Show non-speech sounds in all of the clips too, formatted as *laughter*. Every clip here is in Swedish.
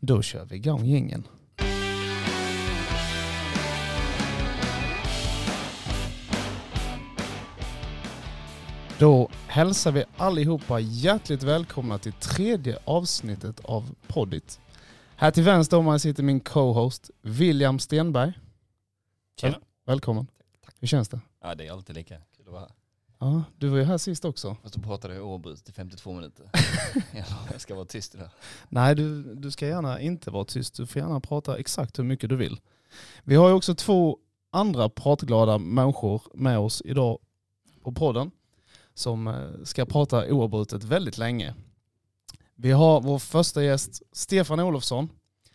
Då kör vi igång gängen. Då hälsar vi allihopa hjärtligt välkomna till tredje avsnittet av Poddit. Här till vänster om mig sitter min co-host William Stenberg. Tjena. Välkommen. Hur känns det? Ja det är alltid lika kul att vara här. Ja, du var ju här sist också. Fast då pratade jag oavbrutet i 52 minuter. *laughs* ja, jag ska vara tyst idag. Nej, du, du ska gärna inte vara tyst. Du får gärna prata exakt hur mycket du vill. Vi har ju också två andra pratglada människor med oss idag på podden som eh, ska prata oavbrutet väldigt länge. Vi har vår första gäst, Stefan Olofsson.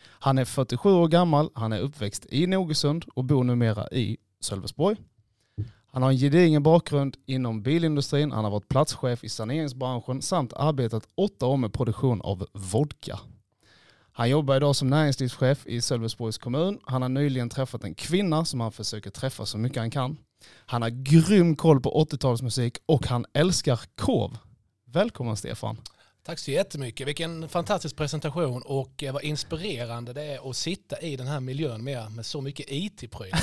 Han är 47 år gammal, han är uppväxt i Nogersund och bor numera i Sölvesborg. Han har en gedigen bakgrund inom bilindustrin, han har varit platschef i saneringsbranschen samt arbetat åtta år med produktion av vodka. Han jobbar idag som näringslivschef i Sölvesborgs kommun. Han har nyligen träffat en kvinna som han försöker träffa så mycket han kan. Han har grym koll på 80-talsmusik och han älskar kov. Välkommen Stefan. Tack så jättemycket. Vilken fantastisk presentation och eh, vad inspirerande det är att sitta i den här miljön med, med så mycket IT-prylar.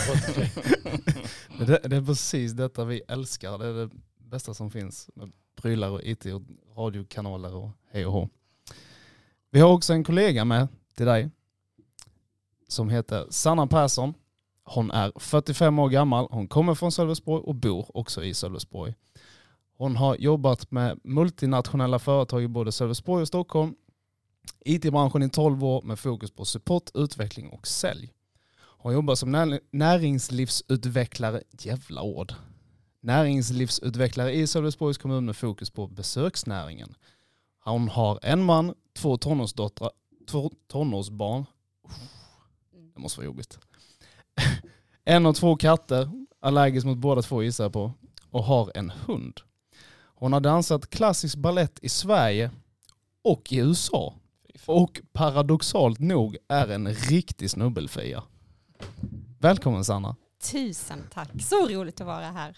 *laughs* det, det är precis detta vi älskar. Det är det bästa som finns. Med prylar och IT och radiokanaler och hej och hå. Vi har också en kollega med till dig som heter Sanna Persson. Hon är 45 år gammal, hon kommer från Sölvesborg och bor också i Sölvesborg. Hon har jobbat med multinationella företag i både Sölvesborg och Stockholm. IT-branschen i 12 år med fokus på support, utveckling och sälj. Hon jobbar som näringslivsutvecklare, jävla ord, näringslivsutvecklare i Sölvesborgs kommun med fokus på besöksnäringen. Hon har en man, två tonårsdöttrar, två tonårsbarn. Det måste vara jobbigt. *laughs* En och två katter, allergisk mot båda två gissar jag på, och har en hund. Hon har dansat klassisk ballett i Sverige och i USA. Och paradoxalt nog är en riktig snubbelfia. Välkommen Sanna. Tusen tack, så roligt att vara här.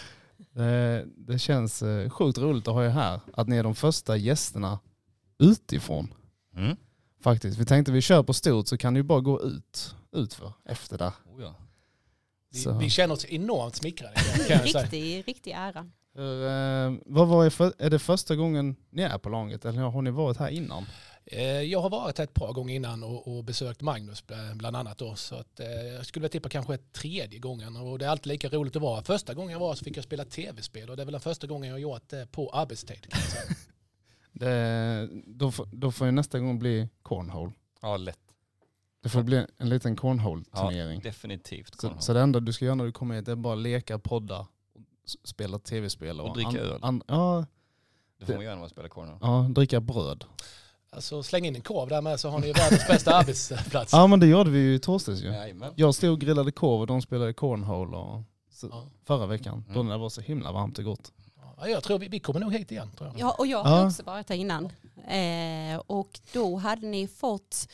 *laughs* Det, det känns eh, sjukt roligt att ha er här. Att ni är de första gästerna utifrån. Mm. Faktiskt. Vi tänkte vi kör på stort så kan ni bara gå ut utför efter det. Oh, ja. Vi, vi känner oss enormt smickrade. Kan jag *laughs* säga. Riktig, riktig ära. Hur, eh, vad var för, är det första gången ni är på laget eller har ni varit här innan? Eh, Jag har varit här ett par gånger innan och, och besökt Magnus bl- bland annat. Då, så att, eh, jag skulle vilja tippa kanske tredje gången och det är alltid lika roligt att vara. Första gången jag var så fick jag spela tv-spel och det är väl den första gången jag har gjort det på arbetstid. *laughs* Det, då, får- då får ju nästa gång bli cornhole. ja, lätt. Det får bli en liten Ja, cornhole-turnering. definitivt. så, Cornhole. så det enda du ska göra när du kommer hit är bara leka, podda, spela tv-spel Och dricka öl. ja, det får man göra när man spelar corner. ja, dricka bröd. Alltså släng in en korv där med så har ni världens bästa *laughs* arbetsplats. Ja men det gjorde vi ju i torsdags ju. Jajamän. Jag stod och grillade korv och de spelade cornhole och, så, Ja. förra veckan. Då Mm. när det var så himla varmt och gott. Ja, jag tror vi, vi kommer nog hit igen. Tror jag. Ja, och jag har Ja. också varit här innan. Eh, och då hade ni fått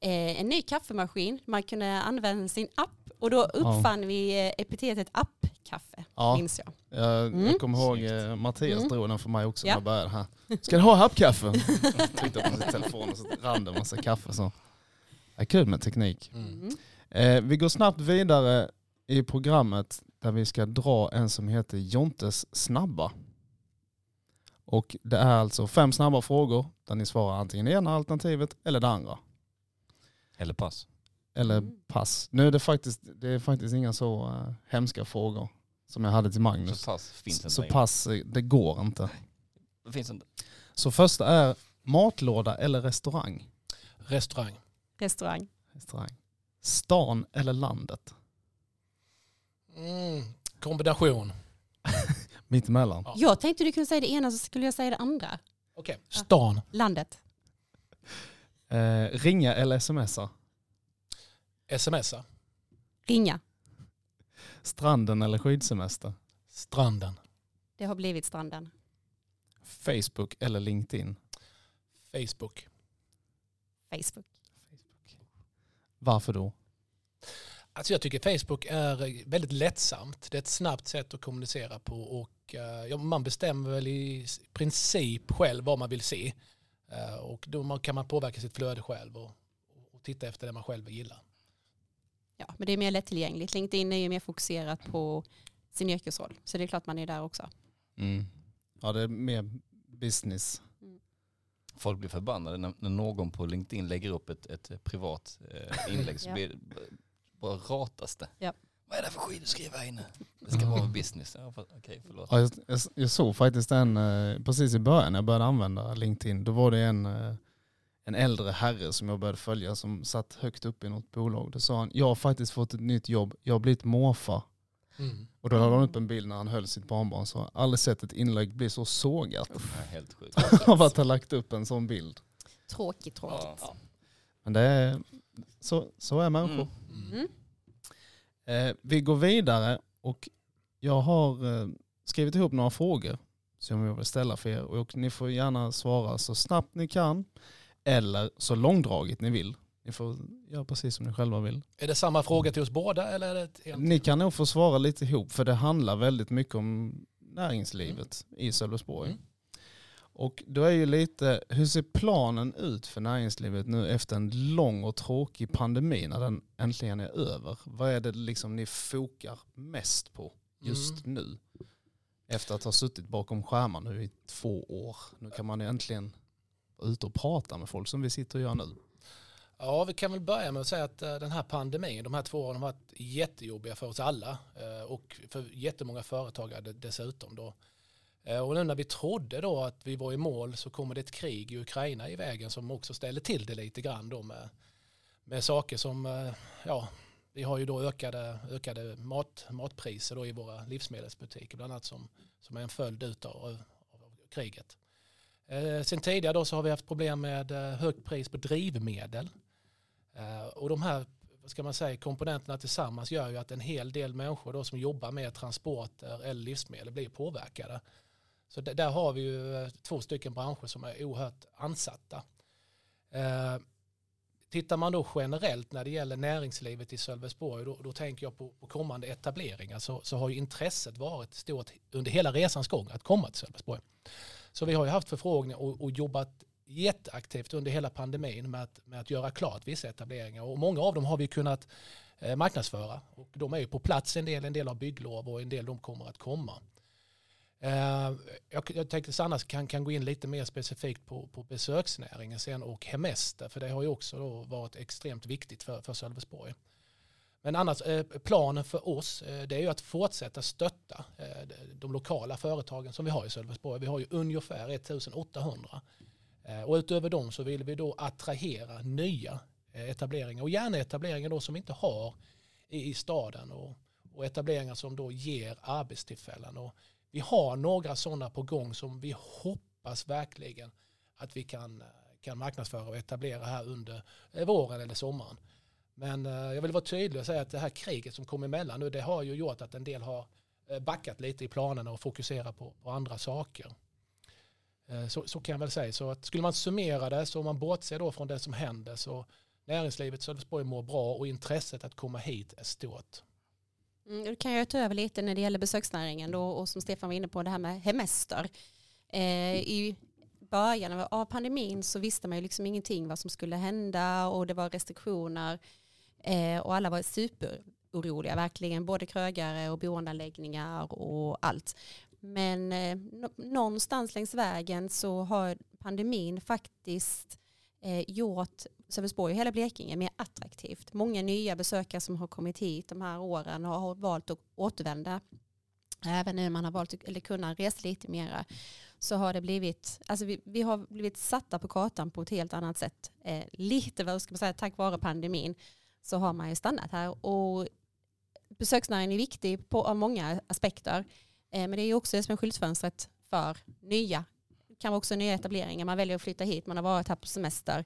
eh, en ny kaffemaskin. Man kunde använda sin app. Och då uppfann vi eh, epitetet appkaffe, Ja. minns jag. Jag, Mm. jag kommer ihåg Snyggt. eh, Mattias Mm. drog den för mig också när Ja. jag började här. Ska du ha happkaffe? *laughs* Tittade på sin telefon och så rann det en massa kaffe. Så. Det är kul med teknik. Mm. Mm. Eh, vi går snabbt vidare i programmet där vi ska dra en som heter Jontes snabba. Och det är alltså fem snabba frågor där ni svarar antingen det ena alternativet eller det andra. Eller pass. Eller Mm. pass. Nu är det faktiskt, det är faktiskt inga så eh, hemska frågor som jag hade till Magnus. Så pass finns inte så längre. pass, eh, det går inte. Det finns inte. Så första är matlåda eller restaurang? Restaurang. Restaurang. restaurang. Stan eller landet? Mm. Kombination. *laughs* Mittemellan. Ja. Jag tänkte du kunde säga det ena så skulle jag säga det andra. Okej. Stan. Landet. Eh, ringa eller smsa? Smsa. Ringa. Stranden eller skidsemester? Stranden. Det har blivit stranden. Facebook eller LinkedIn? Facebook. Facebook. Varför då? Alltså jag tycker Facebook är väldigt lättsamt. Det är ett snabbt sätt att kommunicera på och eh, ja, man bestämmer väl i princip själv vad man vill se. Eh, och då kan man påverka sitt flöde själv. Och titta efter det man själv gillar. Ja, men det är mer lättillgängligt. LinkedIn är ju mer fokuserat på sin yrkesroll. Så det är klart man är där också. Mm. Ja det är mer business. Folk blir förbannade när, när någon på LinkedIn lägger upp ett, ett privat eh, inlägg så Ja. blir bara ratas det. Ja. Vad är det för skit du skriver här inne? Det ska vara business. Ja, för, okej, förlåt. Ja, jag, jag, jag såg faktiskt en, eh, precis i början när jag började använda LinkedIn, då var det en, eh, en äldre herre som jag började följa som satt högt upp i något bolag. Då sa han, jag har faktiskt fått ett nytt jobb, jag har blivit morfar. Mm. Och då hade han upp en bild när han höll sitt barnbarn så har aldrig sett ett inlägg bli så sågat helt sjukt. av att ha lagt upp en sån bild. Tråkigt, tråkigt. Ja. Men det är, så, så är människor. Mm. Mm. Eh, vi går vidare och jag har eh, skrivit ihop några frågor som jag vill ställa för er och ni får gärna svara så snabbt ni kan eller så långdraget ni vill. Ni får göra precis som ni själva vill. Är det samma fråga till oss båda eller är det ett helt... Ni kan nog få svara lite ihop för det handlar väldigt mycket om näringslivet i Sölvesborg. Mm. Och då är ju lite, hur ser planen ut för näringslivet nu efter en lång och tråkig pandemi när den äntligen är över? Vad är det liksom ni fokar mest på just Mm. nu? Efter att ha suttit bakom skärmar nu i två år. Nu kan man äntligen vara ute och prata med folk som vi sitter och gör nu. Ja, vi kan väl börja med att säga att eh, den här pandemin, de här två åren har varit jättejobbiga för oss alla eh, och för jättemånga företagare dessutom. Då. Eh, och nu när vi trodde då att vi var i mål så kommer det ett krig i Ukraina i vägen som också ställer till det lite grann då med, med saker som, ja, vi har ju då ökade, ökade mat, matpriser då i våra livsmedelsbutiker bland annat som, som är en följd utav, av, av kriget. Eh, sen tidigare då så har vi haft problem med eh, högt pris på drivmedel. Eh, och de här vad ska man säga, komponenterna tillsammans gör ju att en hel del människor då som jobbar med transporter eller livsmedel blir påverkade. Så där har vi ju två stycken branscher som är oerhört ansatta. Tittar man då generellt när det gäller näringslivet i Sölvesborg då, då tänker jag på, på kommande etableringar så, så har ju intresset varit stort under hela resans gång att komma till Sölvesborg. Så vi har ju haft förfrågningar och, och jobbat jätteaktivt under hela pandemin med att, med att göra klart vissa etableringar och många av dem har vi kunnat eh, marknadsföra och de är ju på plats en del, en del har bygglov och en del de kommer att komma. Eh, jag, jag tänkte Sanna kan, kan gå in lite mer specifikt på, på besöksnäringen sen och hemester för det har ju också då varit extremt viktigt för, för Sölvesborg. Men annars, eh, planen för oss eh, det är ju att fortsätta stötta eh, de lokala företagen som vi har i Sölvesborg. Vi har ju ungefär 1800. Och utöver dem så vill vi då attrahera nya etableringar och gärna etableringar då som inte har i, staden och, och etableringar som då ger arbetstillfällen. Och vi har några sådana på gång som vi hoppas verkligen att vi kan, kan marknadsföra och etablera här under våren eller sommaren. Men eh, jag vill vara tydlig och säga att det här kriget som kom emellan nu det har ju gjort att en del har eh, backat lite i planerna och fokuserat på, på andra saker. Eh, så, så kan jag väl säga. Så att skulle man summera det, så om man bortser då från det som händer, så näringslivet i Sölvesborg mår bra och intresset att komma hit är stort. Mm, då kan jag ta över lite när det gäller besöksnäringen då, och som Stefan var inne på det här med hemester. Eh, I början av- av pandemin så visste man ju liksom ingenting vad som skulle hända och det var restriktioner eh, och alla var superoroliga verkligen, både krögare och boendeanläggningar och allt. Men eh, någonstans längs vägen så har pandemin faktiskt eh, gjort Sölvesborg och hela Blekinge mer attraktivt. Många nya besökare som har kommit hit de här åren har har valt att återvända. Även nu man har valt att eller kunna resa lite mera så har det blivit, alltså vi, vi har blivit satta på kartan på ett helt annat sätt. Eh, lite vad ska man säga, tack vare pandemin så har man ju stannat här och besöksnäringen är viktig på, av många aspekter. Eh, men det är ju också det som är skyltfönstret för nya, det kan vara också nya etableringar. Man väljer att flytta hit, man har varit här på semester.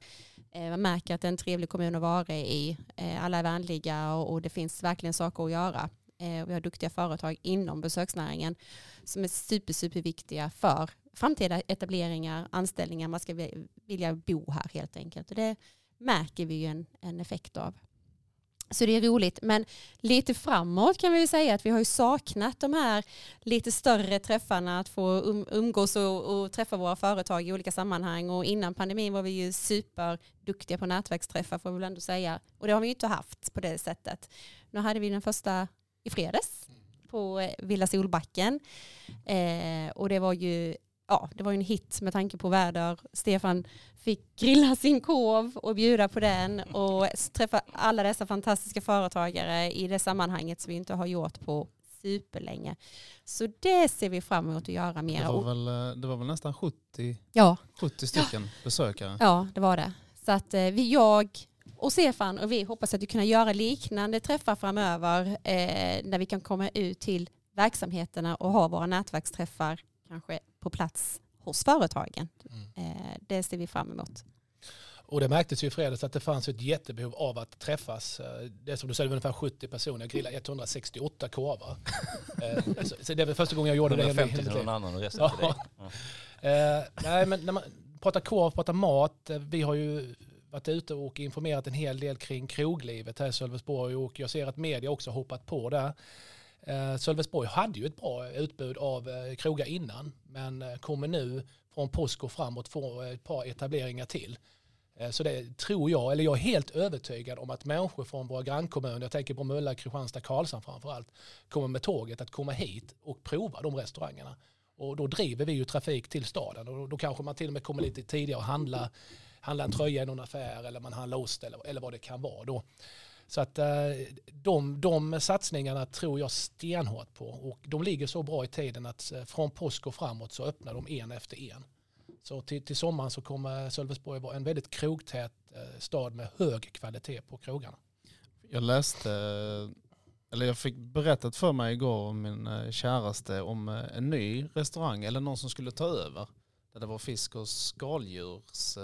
Eh, man märker att det är en trevlig kommun att vara i. Eh, alla är vänliga och, och det finns verkligen saker att göra. Eh, vi har duktiga företag inom besöksnäringen som är super, superviktiga för framtida etableringar, anställningar. Man ska vilja bo här helt enkelt. Och det märker vi ju en, en effekt av. Så det är roligt. Men lite framåt kan vi säga att vi har ju saknat de här lite större träffarna, att få um, umgås och, och träffa våra företag i olika sammanhang. Och innan pandemin var vi ju superduktiga på nätverksträffar får vi väl ändå säga. Och det har vi ju inte haft på det sättet. Nu hade vi den första i fredags på eh, Villa Solbacken. Eh, och det var ju ja, det var ju en hit med tanke på väder. Stefan fick grilla sin kov och bjuda på den och träffa alla dessa fantastiska företagare i det sammanhanget som vi inte har gjort på superlänge. Så det ser vi fram emot att göra mer. Det var väl, eh, det var väl nästan 70, ja. 70 stycken besökare. Ja, det var det. Så att eh, vi, jag och Stefan och vi hoppas att vi kunna göra liknande träffar framöver eh, där vi kan komma ut till verksamheterna och ha våra nätverksträffar kanske på plats hos företagen. Mm. Eh, det ser vi fram emot. Och det märktes ju i fredags att det fanns ett jättebehov av att träffas. Eh, det är som du säger, ungefär 70 personer. Jag grillade 168 korvar. Eh, så det var första gången jag gjorde det. 150 till någon annan och resten till dig. Ja. *laughs* Nej, men när man pratar korv, pratar mat. Vi har ju varit ute och informerat en hel del kring kroglivet här i Sölvesborg och jag ser att media också hoppat på det. Eh, Sölvesborg hade ju ett bra utbud av eh, krogar innan men eh, kommer nu från påsk och framåt få eh, ett par etableringar till. Eh, så det tror jag, eller jag är helt övertygad om att människor från våra grannkommuner, jag tänker på Mölla, Kristianstad, Karlshamn framförallt, kommer med tåget att komma hit och prova de restaurangerna. Och då driver vi ju trafik till staden och då kanske man till och med kommer lite tidigare och handlar handla en tröja i någon affär eller man handlar ost eller, eller vad det kan vara då. Så att eh, de, de satsningarna tror jag stenhårt på och de ligger så bra i tiden att eh, från påsk och framåt så öppnar de en efter en. Så till, till sommaren så kommer Sölvesborg vara en väldigt krogtät eh, stad med hög kvalitet på krogarna. Jag läste, eller jag fick berättat för mig igår om min käraste om en ny restaurang eller någon som skulle ta över. Där det var fisk och skaldjurs,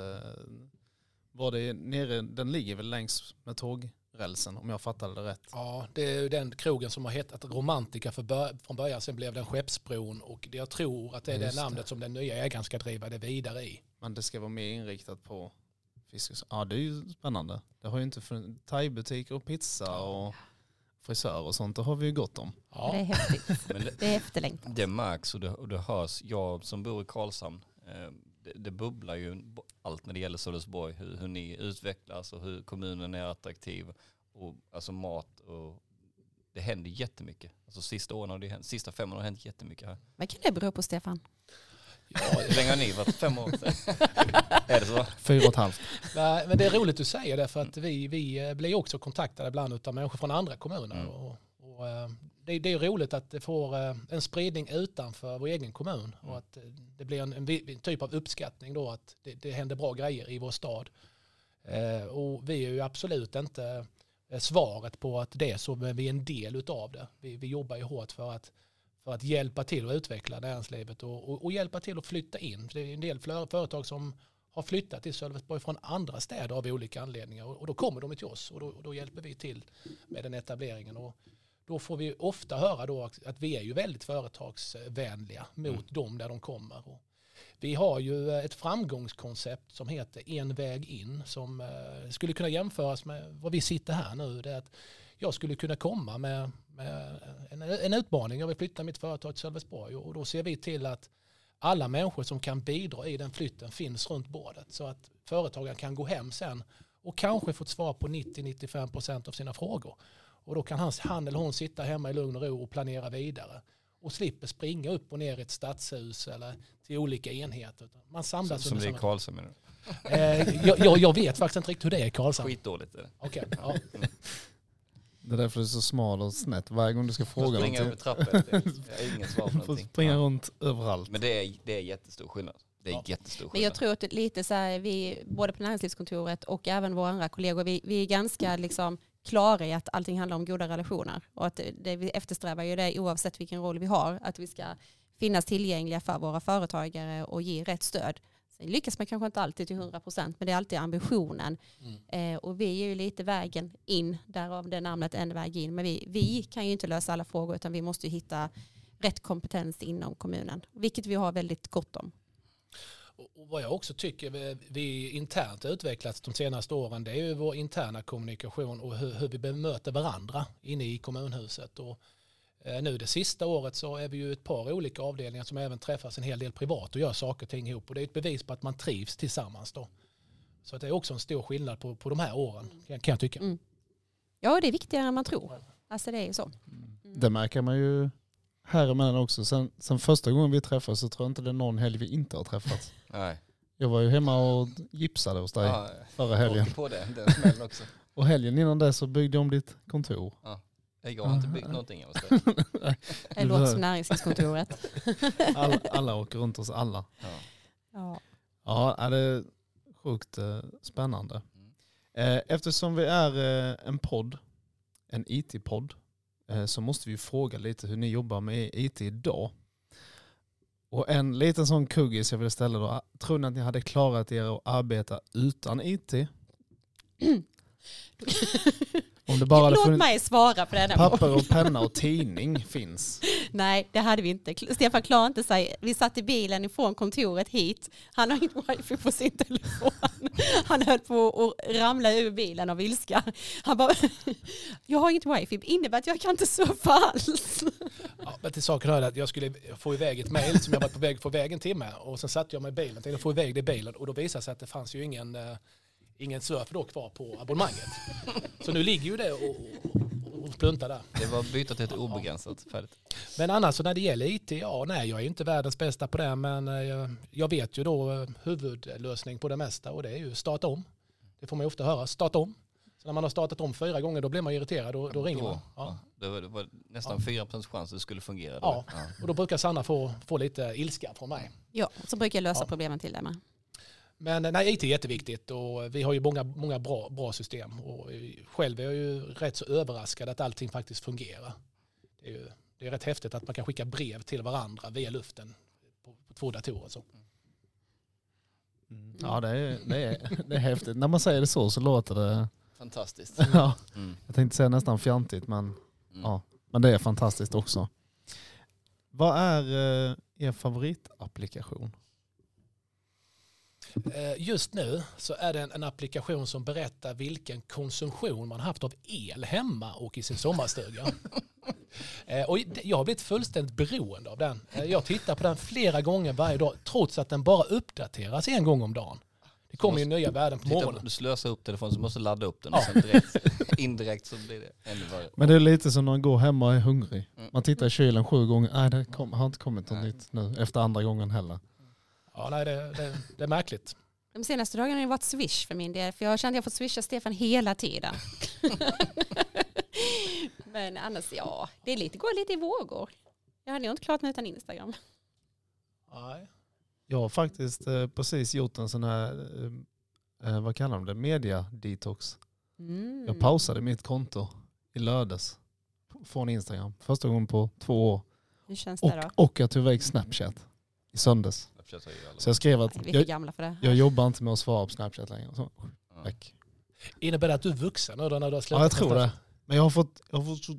var det nere, den ligger väl längs med tåg rälsen om jag fattade det rätt. Ja, det är den krogen som har hetat Romantika för bör från början. Sen blev den Skeppsbron och jag tror att det är Just det namnet det. som den nya ägaren ska driva det vidare i. Men det ska vara mer inriktat på fisk. Ja, det är ju spännande. Det har ju inte funnits thaibutiker och pizza och frisör och sånt. Det har vi ju gott om. Ja. Det är häftigt. Men det, det är efterlängtat. Det märks och det, och det hörs. Jag som bor i Karlshamn, eh, det, det, bubblar ju allt när det gäller Sölvesborg, hur, hur ni utvecklas och hur kommunen är attraktiv. Och, alltså mat och det händer jättemycket. Alltså sista åren har det hänt, sista fem åren har det hänt jättemycket här. Vad kan det bero på Stefan? Ja, *laughs* hur länge har ni varit? Fem år? *laughs* är det så? Fyra och ett halvt. Nej, men det är roligt du säger det för att vi, vi blir också kontaktade ibland av människor från andra kommuner. Mm. Och, och, eh, det, det, är roligt att det får eh, en spridning utanför vår egen kommun och mm. att det blir en, en typ av uppskattning då att det, det händer bra grejer i vår stad. Eh, och vi är ju absolut inte svaret på att det är så, men vi är en del av det. Vi, vi jobbar ju hårt för att, för att hjälpa till att utveckla näringslivet och, och, och hjälpa till att flytta in. Det är en del företag som har flyttat till Sölvesborg från andra städer av olika anledningar och, och då kommer de till oss och då, och då hjälper vi till med den etableringen. Och, då får vi ofta höra då att vi är ju väldigt företagsvänliga mot mm. dem där de kommer. Vi har ju ett framgångskoncept som heter en väg in som eh, skulle kunna jämföras med vad vi sitter här nu. Det är att jag skulle kunna komma med, med en, en, utmaning. Jag vill flytta mitt företag till Sölvesborg och då ser vi till att alla människor som kan bidra i den flytten finns runt bordet så att företagaren kan gå hem sen och kanske få svar på 90-95% av sina frågor. Och då kan hans, han eller hon sitta hemma i lugn och ro och planera vidare. Och slipper springa upp och ner i ett stadshus eller till olika enheter. Man samlas som, som det är i Karlshamn menar du? Eh, jag, jag, jag, vet faktiskt inte riktigt hur det är i Karlshamn. Skitdåligt är det. Okay, ja. Det är därför du är så smal och snett varje gång du ska fråga springa någonting. Springa över trappor. Jag har ingen svar på *laughs* någonting. Springa runt överallt. Men det är, det är jättestor skillnad. Det är ja. jättestor skillnad. Men jag tror att lite så här, vi, både på näringslivskontoret och även våra andra kollegor, vi, vi är ganska liksom klara i att allting handlar om goda relationer. Och att det, vi eftersträvar ju det oavsett vilken roll vi har. Att vi ska finnas tillgängliga för våra företagare och ge rätt stöd. Sen lyckas man kanske inte alltid till 100 procent, men det är alltid ambitionen. Mm. Eh, och vi är ju lite vägen in, därav det namnet En väg in. Men vi, vi kan ju inte lösa alla frågor, utan vi måste hitta rätt kompetens inom kommunen, vilket vi har väldigt gott om. Och vad jag också tycker vi, internt har utvecklats de senaste åren det är ju vår interna kommunikation och hur, hur vi bemöter varandra inne i kommunhuset. Och, eh, nu det sista året så är vi ju ett par olika avdelningar som även träffas en hel del privat och gör saker och ting ihop. Och det är ett bevis på att man trivs tillsammans då. Så att det är också en stor skillnad på, på de här åren kan jag tycka. Mm. Ja, det är viktigare än man tror. Alltså det är ju så. Det märker man ju här emellan också. Sen, sen första gången vi träffades så tror jag inte det är någon helg vi inte har träffats. Nej. Jag var ju hemma och gipsade hos dig Ja, förra helgen. på det, den smällen också. *laughs* Och helgen innan det så byggde jag om ditt kontor. Jag har inte byggt någonting hos *laughs* dig. Det låter som näringslivskontoret. *laughs* Alla, alla åker runt hos alla. Ja. Ja. Ja, är det är sjukt eh, spännande. Mm. Eh, Eftersom vi är eh, en podd, en IT-podd, så måste vi fråga lite hur ni jobbar med IT idag. Och en liten sån kuggis jag vill ställa då. Tror ni att ni hade klarat er att arbeta utan IT? *clears throat* Om det bara Låt mig svara på den. papper och *laughs* penna och tidning finns. Nej, det hade vi inte. Stefan klarar inte sig. Vi satt i bilen ifrån kontoret hit. Han har inte wifi på sin telefon. Han höll på att ramla ur bilen av ilska. Han bara, *laughs* jag har inget wifi. Det innebär att jag kan inte surfa alls. Ja, men till saken hör att jag skulle få iväg ett mail som jag var på väg att få iväg en timme och sen satte jag mig i bilen tänkte få iväg det i bilen och då visade det sig att det fanns ju ingen, eh, ingen surf då kvar på abonnemanget. Så nu ligger ju det och, pluntar där. Det var byta till ett obegränsat färdigt. Men annars så när det gäller IT, ja nej jag är inte världens bästa på det men eh, jag, jag vet ju då eh, huvudlösning på det mesta och det är ju starta om. Det får man ju ofta höra, starta om. Så när man har startat om fyra gånger då blir man irriterad och då ringer man. Då, Ja. ja. Det, var, det var nästan 4% chans att det skulle fungera. Då. Ja. Och då brukar Sanna få, få lite ilska från mig. Ja, så brukar jag lösa Ja. problemen till det med. Men eh, nej, IT är jätteviktigt och vi har ju många, många bra, bra system. Och själv är jag ju rätt så överraskad att allting faktiskt fungerar. Det är, ju, det är rätt häftigt att man kan skicka brev till varandra via luften på, på två datorer. Så. Ja det är, det, är, det är häftigt. När man säger det så så låter det, Fantastiskt. *laughs* ja, Mm. jag tänkte säga nästan fjantigt men, Mm. ja, men det är fantastiskt också. Vad är eh, er favoritapplikation? Eh, Just nu så är det en, en applikation som berättar vilken konsumtion man haft av el hemma och i sin sommarstuga. *laughs* Eh, och jag har blivit fullständigt beroende av den. Eh, Jag tittar på den flera gånger varje dag trots att den bara uppdateras en gång om dagen. Det kommer ju nya värden på morgonen. du slösar upp telefonen så måste ladda upp den Ja. och sen direkt, *laughs* indirekt så blir det ännu värre. Men det är lite som när man går hemma och är hungrig. Mm. Man tittar i kylen sju gånger, nej det kom, har inte kommit något nytt nu efter andra gången heller. Ja, nej, det, det, det är märkligt. De senaste dagarna har det varit swish för min del. För jag kände att jag fått swisha Stefan hela tiden. *laughs* Men annars, ja, det är lite, går lite i vågor. Jag hade nog inte klarat mig utan Instagram. Nej. Jag har faktiskt eh, precis gjort en sån här, eh, eh, vad kallar de det, media detox. Mm. Jag pausade mitt konto i lördags från Instagram. Första gången på två år. Hur känns Och, det då? och jag tog iväg Snapchat i söndags. Snapchat har ju alla. Så jag skrev att Nej, vi är för jag, gamla för det. jag jobbar inte med att svara på Snapchat längre. Så, Ja. väck. Innebär det att du är vuxen nu då när du har slutat? Ja jag tror det. Men jag har fått, jag har fått så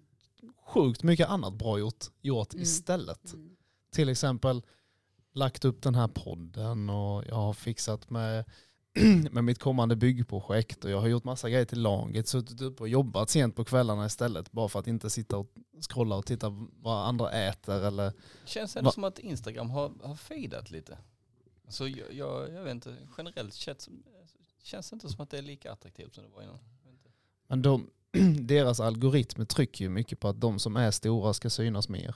sjukt mycket annat bra gjort, gjort Mm. istället. Mm. Till exempel lagt upp den här podden och jag har fixat med, *clears throat* med mitt kommande byggprojekt och jag har gjort massa grejer till laget, suttit upp och jobbat sent på kvällarna istället bara för att inte sitta och scrolla och titta vad andra äter eller Känns Va- som att Instagram har, har fejdat lite. Alltså jag, jag, jag vet inte, generellt känns, känns det inte som att det är lika attraktivt som det var innan. Men de, *clears throat* deras algoritmer trycker ju mycket på att de som är stora ska synas mer.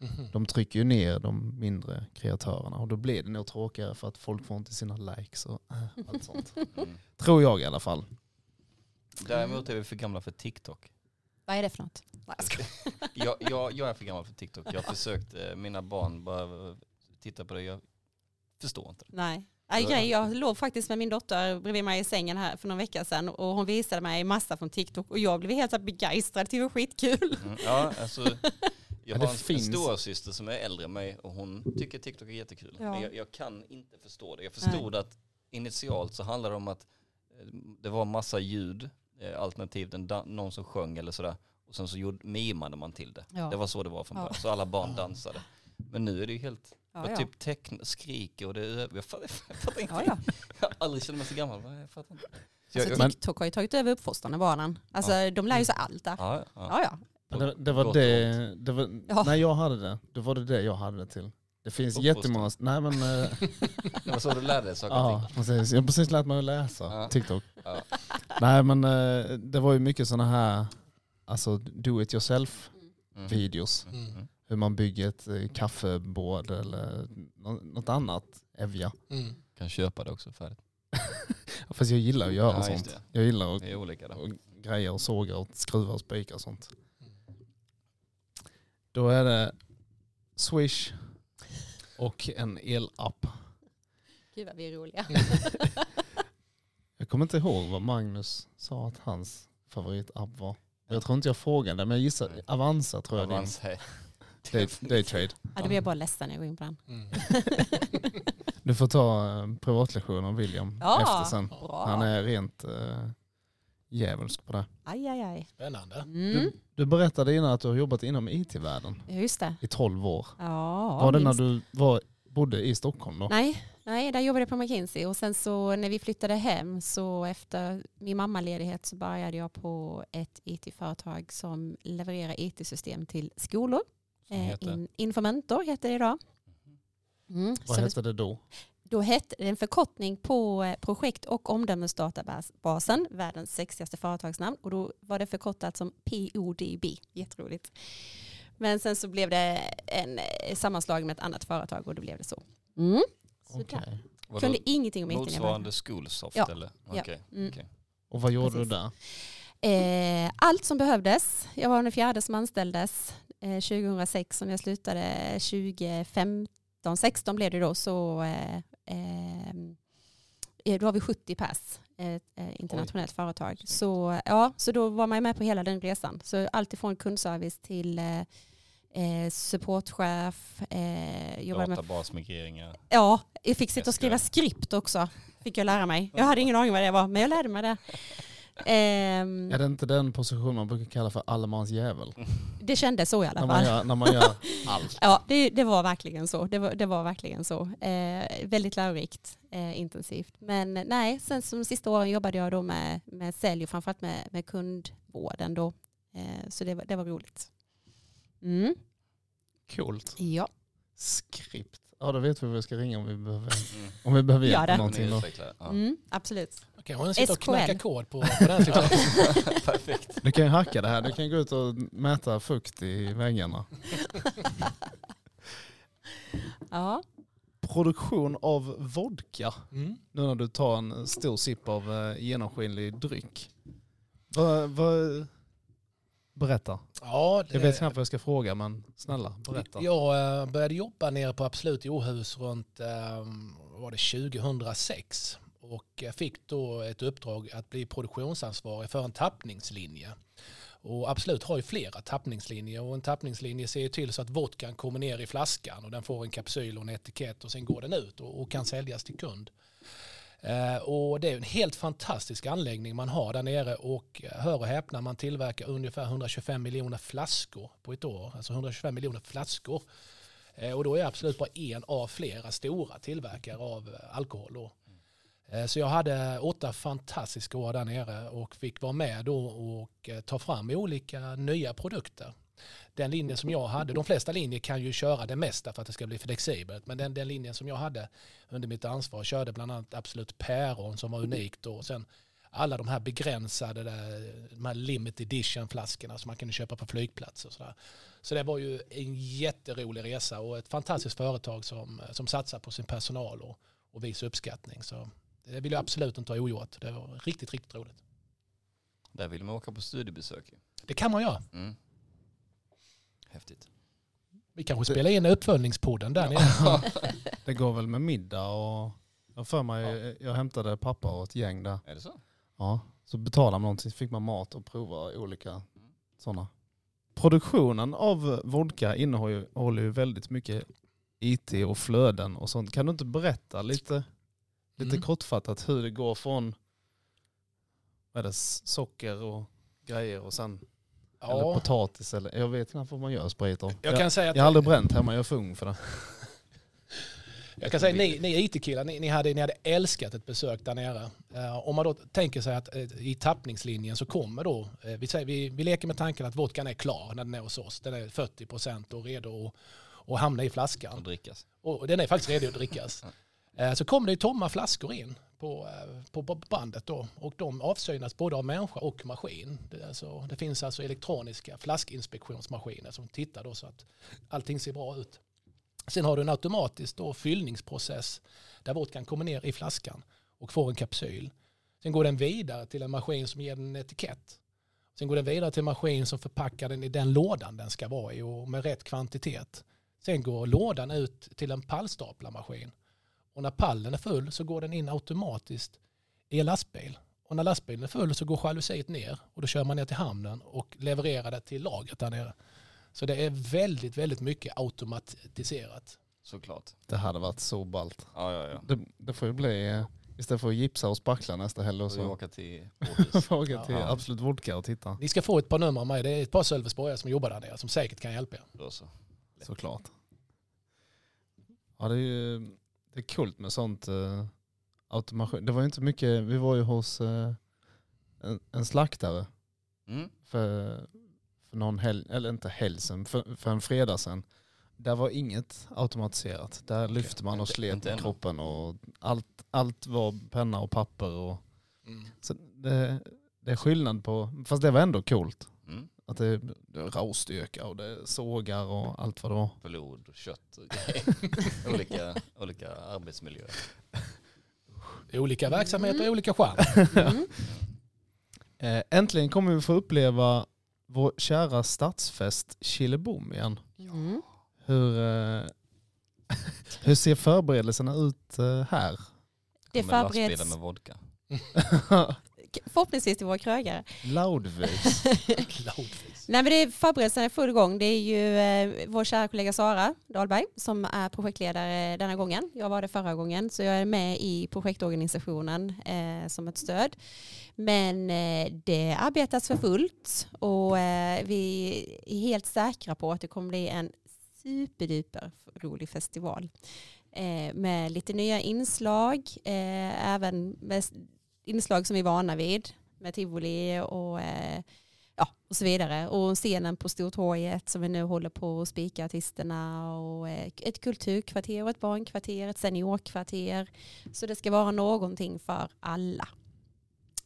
Mhm. De trycker ju ner de mindre kreatörerna och då blir det nog tråkigare för att folk får inte sina likes och äh, *laughs* allt sånt. Mm. Tror jag i alla fall. Däremot är vi för gamla för TikTok. Vad är det för något? Nej, jag. *laughs* Jag, jag, jag är för gammal för TikTok. Jag har försökt, eh, mina barn bara titta på det. Jag förstår inte. Nej. Grej, jag låg faktiskt med min dotter bredvid mig i sängen här för någon vecka sedan och hon visade mig massa från TikTok och jag blev helt begeistrad, det var skitkul. Mm. Ja, alltså, *laughs* jag det har en, finns- en stora syster som är äldre än mig och hon tycker TikTok är jättekul. Ja. Men jag, jag kan inte förstå det. Jag förstod att initialt så handlade det om att eh, det var massa ljud, eh, alternativt en någon som sjöng eller sådär. Och sen så gjorde, mimade man till det. Ja. Det var så det var från Ja. början. Så alla barn dansade. Men nu är det ju helt Ja, ja. typ teckna, skriker och det är jag fattar, jag fattar inte. Ja, ja. Jag har aldrig känt mig så gammal. Jag fattar inte. Så Alltså, TikTok har ju tagit över uppfostran av barnen. Alltså, De lär ju sig allt där. ja, ja. Det, det var det, det var, Ja. när jag hade det, då var det det jag hade det till. Det finns Uppfostran. jättemånga, nej men, eh, *laughs* *laughs* Det var så du lärde dig saker ja precis. Jag har precis lärt mig att läsa Ja. TikTok. Ja. Nej men eh, det var ju mycket sådana här, alltså do it yourself Mm. videos. Mm. Hur man bygger ett eh, kaffebord eller nå- något annat evja. Mm. Kan köpa det också färdigt. *laughs* Fast jag gillar att göra Ja, sånt. det. Jag gillar att olika då. och grejer och sågar och skruvar och spikar och sånt. Då är det Swish och en elapp. Gud vad vi är roliga. Jag kommer inte ihåg vad Magnus sa att hans favoritapp var. Jag tror inte jag frågade men jag gissar Avanza tror jag. Day, Daytrade. Ja, då blir jag bara ledsen när jag går in på den. Mm. *laughs* Du får ta eh, privatlektion av William Ja. efter sen. Bra. Han är rent uh, djävulsk på det. Aj, aj, aj. Spännande. Mm. Du berättade innan att du har jobbat inom IT-världen Just det. i 12 år. Ja, var det när du var, bodde i Stockholm då? Nej, nej, där jobbade jag på McKinsey och sen så när vi flyttade hem så efter min mammaledighet så började jag på ett IT-företag som levererar IT-system till skolor. Eh, heter? In, Informentor heter det idag. Mm. Vad hette det då? Då hette det en förkortning på eh, projekt och omdömesdatabasen, världens sexigaste företagsnamn. Och då var det förkortat som PODB, jätteroligt. Men sen så blev det en eh, sammanslagning med ett annat företag och då blev det så. Mm. Vadå, Kunde ingenting om började. Motsvarande Schoolsoft Ja. eller? Ja. Okej. Mm. okej. Och vad gjorde Precis. du där? Eh, allt som behövdes. Jag var den fjärde som anställdes eh, 2006 och när jag slutade 2015, 16 blev det då så eh, eh, då var vi 70 pers, ett eh, internationellt företag. snyggt. Så, ja, så då var man med på hela den resan. Så allt ifrån kundservice till eh, eh, supportchef, eh, Databasmigreringar. Ja, jag fick sitta och skriva skript också. Fick jag lära mig. Jag hade ingen aning vad det var, men jag lärde mig det. Ehm, Är det inte den position man brukar kalla för allemans jävel? det kändes så i alla När man fall. gör, när man gör *laughs* allt. Ja, det, det var verkligen så. Det var, det var verkligen så. Eh, väldigt lärorikt, eh, intensivt. Men nej, sen som sista åren jobbade jag då med, med sälj och framförallt med, med kundvården då. Eh, så det var, det var roligt. Mm. Coolt. Ja. Skript. Ja då vet vi vad vi ska ringa om vi behöver, om vi behöver Ja, hjälp det. med någonting. Mm, absolut. Okej, hon sitter och knackar kod på, på den situationen. *laughs* *laughs* Perfekt. Du kan ju hacka det här. Du kan gå ut och mäta fukt i väggarna. *laughs* Ja. Produktion av vodka. Mm. Nu när du tar en stor sipp av eh, genomskinlig dryck. Vad, vad, berätta. Ja, Jag vet knappt vad jag ska fråga men snälla berätta. Jag eh, började jobba nere på Absolut i Åhus runt eh, vad var det 2006 och jag fick då ett uppdrag att bli produktionsansvarig för en tappningslinje. Och Absolut har ju flera tappningslinjer och en tappningslinje ser ju till så att vodkan kommer ner i flaskan och den får en kapsyl och en etikett och sen går den ut och, och kan säljas till kund. Eh, och det är en helt fantastisk anläggning man har där nere och eh, hör och häpna man tillverkar ungefär 125 miljoner flaskor på ett år. Alltså 125 miljoner flaskor. Eh, och då är absolut bara en av flera stora tillverkare av eh, alkohol. Och Eh, så jag hade åtta fantastiska år där nere och fick vara med då och eh, ta fram olika nya produkter. Den linjen som jag hade, de flesta linjer kan ju köra det mesta för att det ska bli flexibelt, men den, den linjen som jag hade under mitt ansvar körde bland annat Absolut Päron som var unikt och sen alla de här begränsade, där, de här limited edition flaskorna som man kunde köpa på flygplatser och sådär. Så det var ju en jätterolig resa och ett fantastiskt företag som, som satsar på sin personal och, och visar uppskattning. Så det vill jag absolut inte ha ogjort. Det var riktigt, riktigt roligt. Där vill man åka på studiebesök. Det kan man göra. Mm. Häftigt. Vi kanske spelar in uppföljningspodden där nere. *laughs* Det går väl med middag och jag för mig, jag hämtade pappa och ett gäng där. Är det så? Ja, så betalar man någonting så fick man mat och prova olika sådana. Produktionen av vodka innehåller ju väldigt mycket IT och flöden och sånt. Kan du inte berätta lite, lite Mm. kortfattat hur det går från vad är det, socker och grejer och sen eller Ja, potatis eller jag vet knappt vad man gör sprit av. jag kan säga att jag har aldrig bränt hemma, jag är för ung för det. Jag kan säga ni, ni IT-killar, ni, ni, hade, ni hade älskat ett besök där nere. Eh, om man då tänker sig att eh, i tappningslinjen så kommer då, eh, vi, säger, vi, vi leker med tanken att vodkan är klar när den är hos oss. Den är 40 procent och redo att, att hamna i flaskan. Och drickas. Och den är faktiskt redo att drickas. *laughs* Eh, så kommer det tomma flaskor in på, eh, på bandet då och de avsynas både av människa och maskin. Det, alltså, det finns alltså elektroniska flaskinspektionsmaskiner som tittar då så att allting ser bra ut. Sen har du en automatisk då fyllningsprocess där vodkan kommer ner i flaskan och får en kapsyl. Sen går den vidare till en maskin som ger den en etikett. Sen går den vidare till en maskin som förpackar den i den lådan den ska vara i och med rätt kvantitet. Sen går lådan ut till en pallstaplarmaskin. Och när pallen är full så går den in automatiskt i en lastbil. Och när lastbilen är full så går jalusiet ner och då kör man ner till hamnen och levererar det till lagret där nere. Så det är väldigt, väldigt mycket automatiserat. Såklart. Det hade varit så ballt. Ja, ja, ja. Det, det får ju bli, istället för att gipsa och spackla nästa helg och så så åka till *laughs* Åhus. får åka till Ja. Absolut Vodka och titta. Ni ska få ett par nummer av mig. Det är ett par Sölvesborgare som jobbar där nere som säkert kan hjälpa er. Då så. Såklart. Ja det är ju det är coolt med sånt uh, automation. Det var ju inte mycket, vi var ju hos eh, en, en slaktare Mm. för, för någon helg, eller inte helg sen, för, för en fredag sedan. Där var inget automatiserat. Där lyfte man och Inte- slet inte med ännu. kroppen och allt, allt var penna och papper. Och, Mm. så det, det är skillnad på, fast det var ändå coolt. Mm. Att det, är råstyrka och det är sågar och allt vad det var. Blod och kött och grejer. *laughs* olika, olika arbetsmiljöer. Olika verksamheter, olika charm. Mm. *laughs* Eh, äntligen kommer vi få uppleva vår kära stadsfest Killebom igen. Mm. Hur, eh, *laughs* hur ser förberedelserna ut eh, här? Det förbereds med vodka. Förhoppningsvis till våra krögare. Loudwaves. *laughs* Loudface. Nej, men det är förberedelserna är i full gång. Det är ju eh, vår kära kollega Sara Dahlberg som är projektledare denna gången. Jag var det förra gången så jag är med i projektorganisationen eh, som ett stöd. Men eh, det arbetas för fullt och eh, vi är helt säkra på att det kommer bli en superduper rolig festival. Eh, med lite nya inslag, eh, även med inslag som vi är vana vid med tivoli och eh, ja, och så vidare. Och scenen på Stortorget som vi nu håller på att spika artisterna och eh, ett kulturkvarter och ett barnkvarter, ett seniorkvarter. Så det ska vara någonting för alla.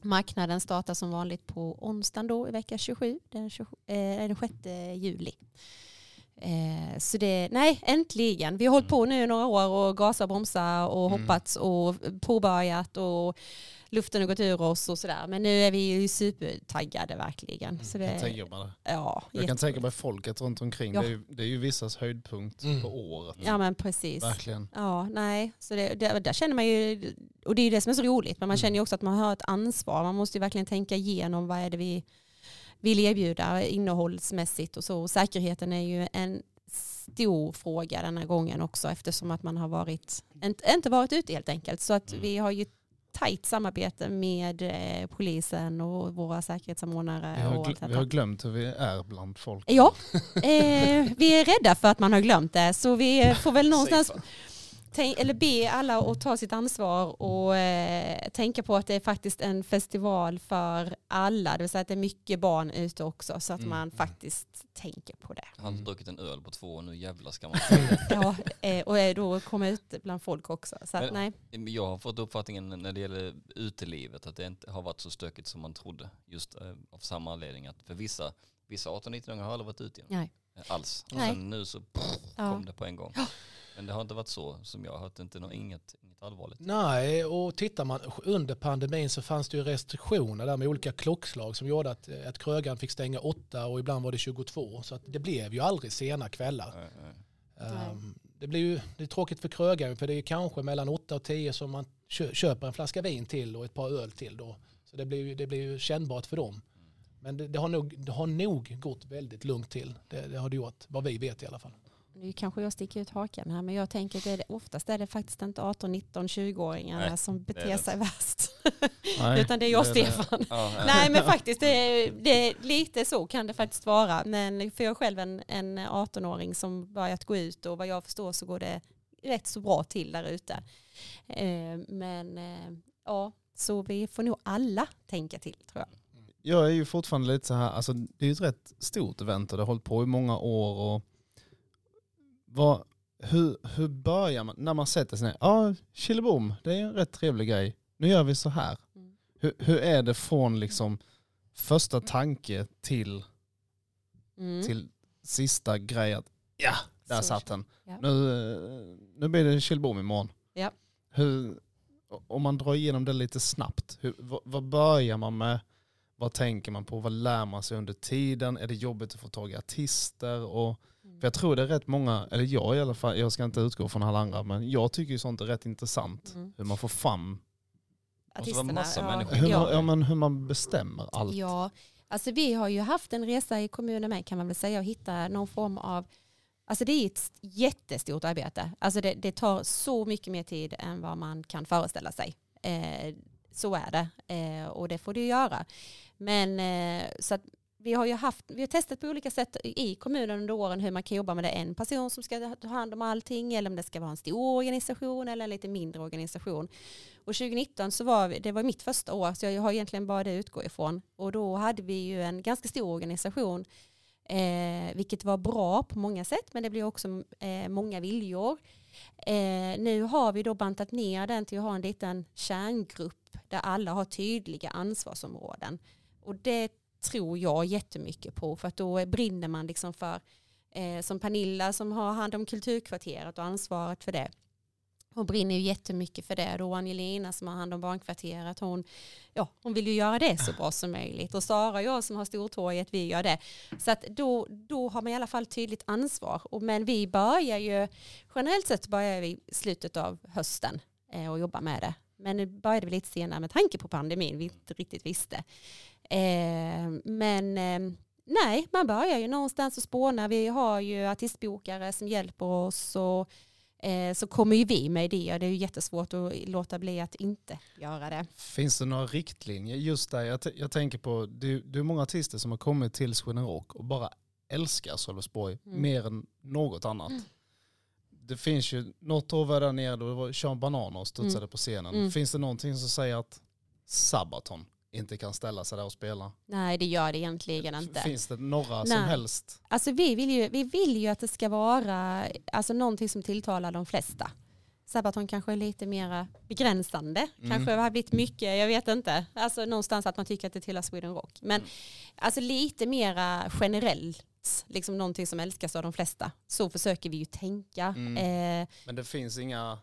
Marknaden startar som vanligt på onsdagen då i vecka 27, den, 27, eh, den 6 juli. Eh, så det, nej, äntligen. Vi har hållit på nu några år och gasat bromsat och Mm. hoppats och påbörjat och luften har gått ur oss och sådär. Men nu är vi ju supertaggade verkligen. Så Jag kan det, tänka mig det. ja, Jag kan tänka mig folket runt omkring. Ja. Det, är ju, det är ju vissas höjdpunkt Mm. på året. Ja men precis. Verkligen. Ja, nej. Så det, det, där känner man ju, och det är ju det som är så roligt, men man Mm. känner ju också att man har ett ansvar. Man måste ju verkligen tänka igenom vad är det vi vill erbjuda innehållsmässigt och så. Och säkerheten är ju en stor fråga den här gången också eftersom att man har varit, inte, inte varit ute helt enkelt. Så att Mm. vi har ju tajt samarbete med eh, polisen och våra säkerhetssamordnare. Vi har, och allt gl- vi har glömt hur vi är bland folk. Ja, eh, vi är rädda för att man har glömt det så vi får väl någonstans Safe. Tänk, eller be alla att ta sitt ansvar och eh, tänka på att det är faktiskt en festival för alla. Det vill säga att det är mycket barn ute också så att Mm. man faktiskt tänker på det. Han har Mm. druckit en öl på två och nu jävlar ska man *laughs* Ja, eh, och eh, då komma ut bland folk också. Så att, Men- nej. Jag har fått uppfattningen när det gäller utelivet att det inte har varit så stökigt som man trodde. Just eh, av samma anledning att för vissa, vissa 18-19-åringar har aldrig varit ute igen. Nej. Eh, Alls. Och Nej. sen nu så pff, Ja. kom det på en gång. Men det har inte varit så som jag har hört, inte nå- inget, inget allvarligt. Nej, och tittar man under pandemin så fanns det ju restriktioner där med olika klockslag som gjorde att, att krögaren fick stänga åtta och ibland var det 22. Så att det blev ju aldrig sena kvällar. Eh, eh. Nej. Um, det blir ju det är tråkigt för krögaren för det är kanske mellan 8 och 10 som man kö- köper en flaska vin till och ett par öl till då. Så det blir ju, det blir ju kännbart för dem. Men det, det, har nog, det har nog gått väldigt lugnt till. Det, det har det gjort, vad vi vet i alla fall. Nu kanske jag sticker ut hakan här men jag tänker att det är, oftast är det faktiskt inte 18, 19, 20-åringarna Nej, som det beter det sig värst. *laughs* Nej, Utan det är jag och det det. Stefan. Ja, Nej men *laughs* faktiskt, det är, det är lite så kan det faktiskt vara. Men för jag är själv en, en 18-åring som börjat gå ut och vad jag förstår så går det rätt så bra till där ute. Eh, men eh, ja, så vi får nog alla tänka till tror jag. Jag är ju fortfarande lite så här, alltså det är ju ett rätt stort event och det har hållit på i många år. Och vad, hur, hur börjar man, när man sätter sig ner, ja Killebom, det är en rätt trevlig grej, nu gör vi så här. Mm. Hur, hur är det från liksom första tanke till, Mm. till sista grej att ja, där Så- satt den. ja. Nu, nu blir det Killebom imorgon. Ja. Hur, om man drar igenom det lite snabbt, hur, vad, vad börjar man med? Vad tänker man på? Vad lär man sig under tiden? Är det jobbigt att få tag i artister? Och. För jag tror det är rätt många, eller jag i alla fall, jag ska inte utgå från alla andra, men jag tycker ju sånt är rätt intressant. Mm. Hur man får fram, måste vara massa människor. hur, ja. man, ja, men hur man bestämmer allt. Ja, alltså vi har ju haft en resa i kommunen med kan man väl säga och hitta någon form av Alltså det är ett jättestort arbete. Alltså det, det tar så mycket mer tid än vad man kan föreställa sig. Eh, så är det eh, och det får ju göra. Men eh, så att vi har ju haft, vi har testat på olika sätt i kommunen under åren hur man kan jobba med det. En person som ska ta hand om allting eller om det ska vara en stor organisation eller en lite mindre organisation. Och 2019 så var vi, det var mitt första år så jag har egentligen bara det att utgå ifrån. Och då hade vi ju en ganska stor organisation eh, vilket var bra på många sätt men det blev också eh, många viljor. Eh, nu har vi då bantat ner den till att ha en liten kärngrupp där alla har tydliga ansvarsområden. Och det tror jag jättemycket på för att då brinner man liksom för eh, som Pernilla som har hand om kulturkvarteret och ansvaret för det. Hon brinner ju jättemycket för det. Då Angelina som har hand om barnkvarteret, hon, ja, hon vill ju göra det så bra som möjligt. Och Sara och jag som har Stortorget, vi gör det. Så att då, då har man i alla fall tydligt ansvar. Och, men vi börjar ju, generellt sett börjar vi i slutet av hösten eh, och jobba med det. Men nu började vi lite senare med tanke på pandemin, vi inte riktigt visste. Eh, men eh, nej, man börjar ju någonstans och spåna. Vi har ju artistbokare som hjälper oss och eh, så kommer ju vi med idéer. Det är ju jättesvårt att låta bli att inte göra det. Finns det några riktlinjer just där? Jag, jag tänker på, det, det är många artister som har kommit till Sweden Rock och bara älskar Sölvesborg Mm. mer än något annat. Det finns ju, något år var jag där nere då det var Sean Bananer och studsade Mm. på scenen. Mm. Finns det någonting som säger att Sabaton inte kan ställa sig där och spela? Nej, det gör det egentligen inte. Finns det några som Nej. helst? Alltså vi vill, ju, vi vill ju att det ska vara alltså någonting som tilltalar de flesta. Sabaton kanske är lite mer begränsande. Mm. Kanske har blivit mycket, jag vet inte. Alltså någonstans att man tycker att det tillhör Sweden Rock. Men Mm. alltså lite mera generellt, liksom någonting som älskas av de flesta. Så försöker vi ju tänka. Mm. Eh, Men det finns inga,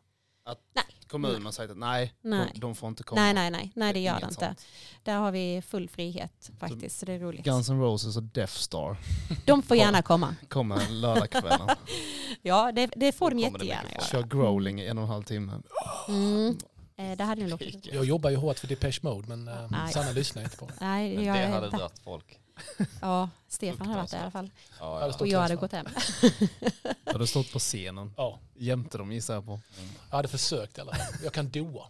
att Nej. kommunen har sagt att nej, Nej. De, de får inte komma. nej, nej, nej, nej, det gör Inget det inte. sånt. Där har vi full frihet faktiskt, så det är roligt. Guns N' Roses och Death Star De får gärna komma. kommer lördagskvällen. *laughs* Ja, det, det får de jättegärna göra. Kör growling i en och en halv timme. Mm. Eh, det hade nog. Jag jobbar ju hårt för Depeche Mode men eh. Sanna lyssnar inte på det. Nej, det Men det jag hade inte. folk. Ja, Stefan hade varit där i alla fall. Ja, ja. Och jag hade gått hem. Jag hade stått på scenen Ja, jämte dem gissar jag på. jag hade försökt i alla fall. Jag kan doa.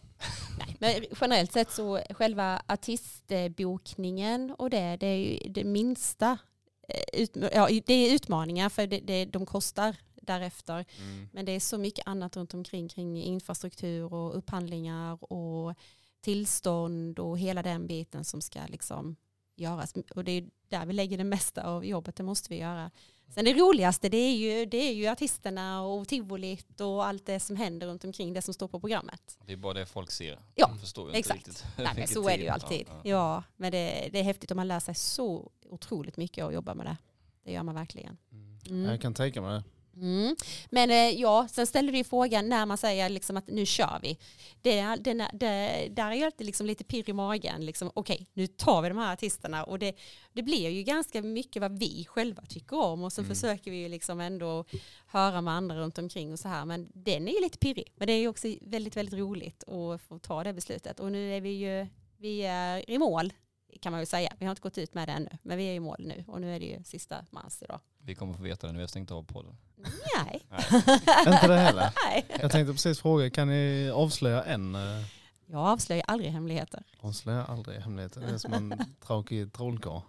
Nej, men generellt sett så själva artistbokningen och det, det är ju det minsta. eh, ja, det är utmaningar för det, det, de kostar därefter. Men det är så mycket annat runt omkring kring infrastruktur och upphandlingar och tillstånd och hela den biten som ska liksom göras. Och det är där vi lägger det mesta av jobbet, det måste vi göra. Sen det roligaste det är ju, det är ju artisterna och tivolit och allt det som händer runt omkring det som står på programmet. Det är bara det folk ser. Ja, De förstår ju exakt. inte riktigt. Nej, men *laughs* så är det ju alltid. Ja, Ja, ja. men det, det är häftigt och man lär sig så otroligt mycket och jobba med det. Det gör man verkligen. Mm. Jag kan tänka mig det. Mm. Men eh, ja, sen ställer du ju frågan när man säger liksom att nu kör vi. Det, är- det, det, där är ju alltid liksom lite pirr i magen. Liksom, Okej, nu tar vi de här artisterna och det, det blir ju ganska mycket vad vi själva tycker om och så Mm. försöker vi ju liksom ändå höra med andra runt omkring och så här. Men den är ju lite pirrig. Men det är ju också väldigt, väldigt roligt att få ta det beslutet. Och nu är vi ju vi är i mål kan man ju säga. Vi har inte gått ut med det ännu, men vi är i mål nu och nu är det ju sista mars idag. Vi kommer få veta det när vi har stängt av podden. Nej. *laughs* Inte det heller. *laughs* Nej. Jag tänkte precis fråga, kan ni avslöja en? eh, Jag avslöjar aldrig hemligheter. Avslöja aldrig hemligheter. Det är som en *laughs* tråkig trollkarl.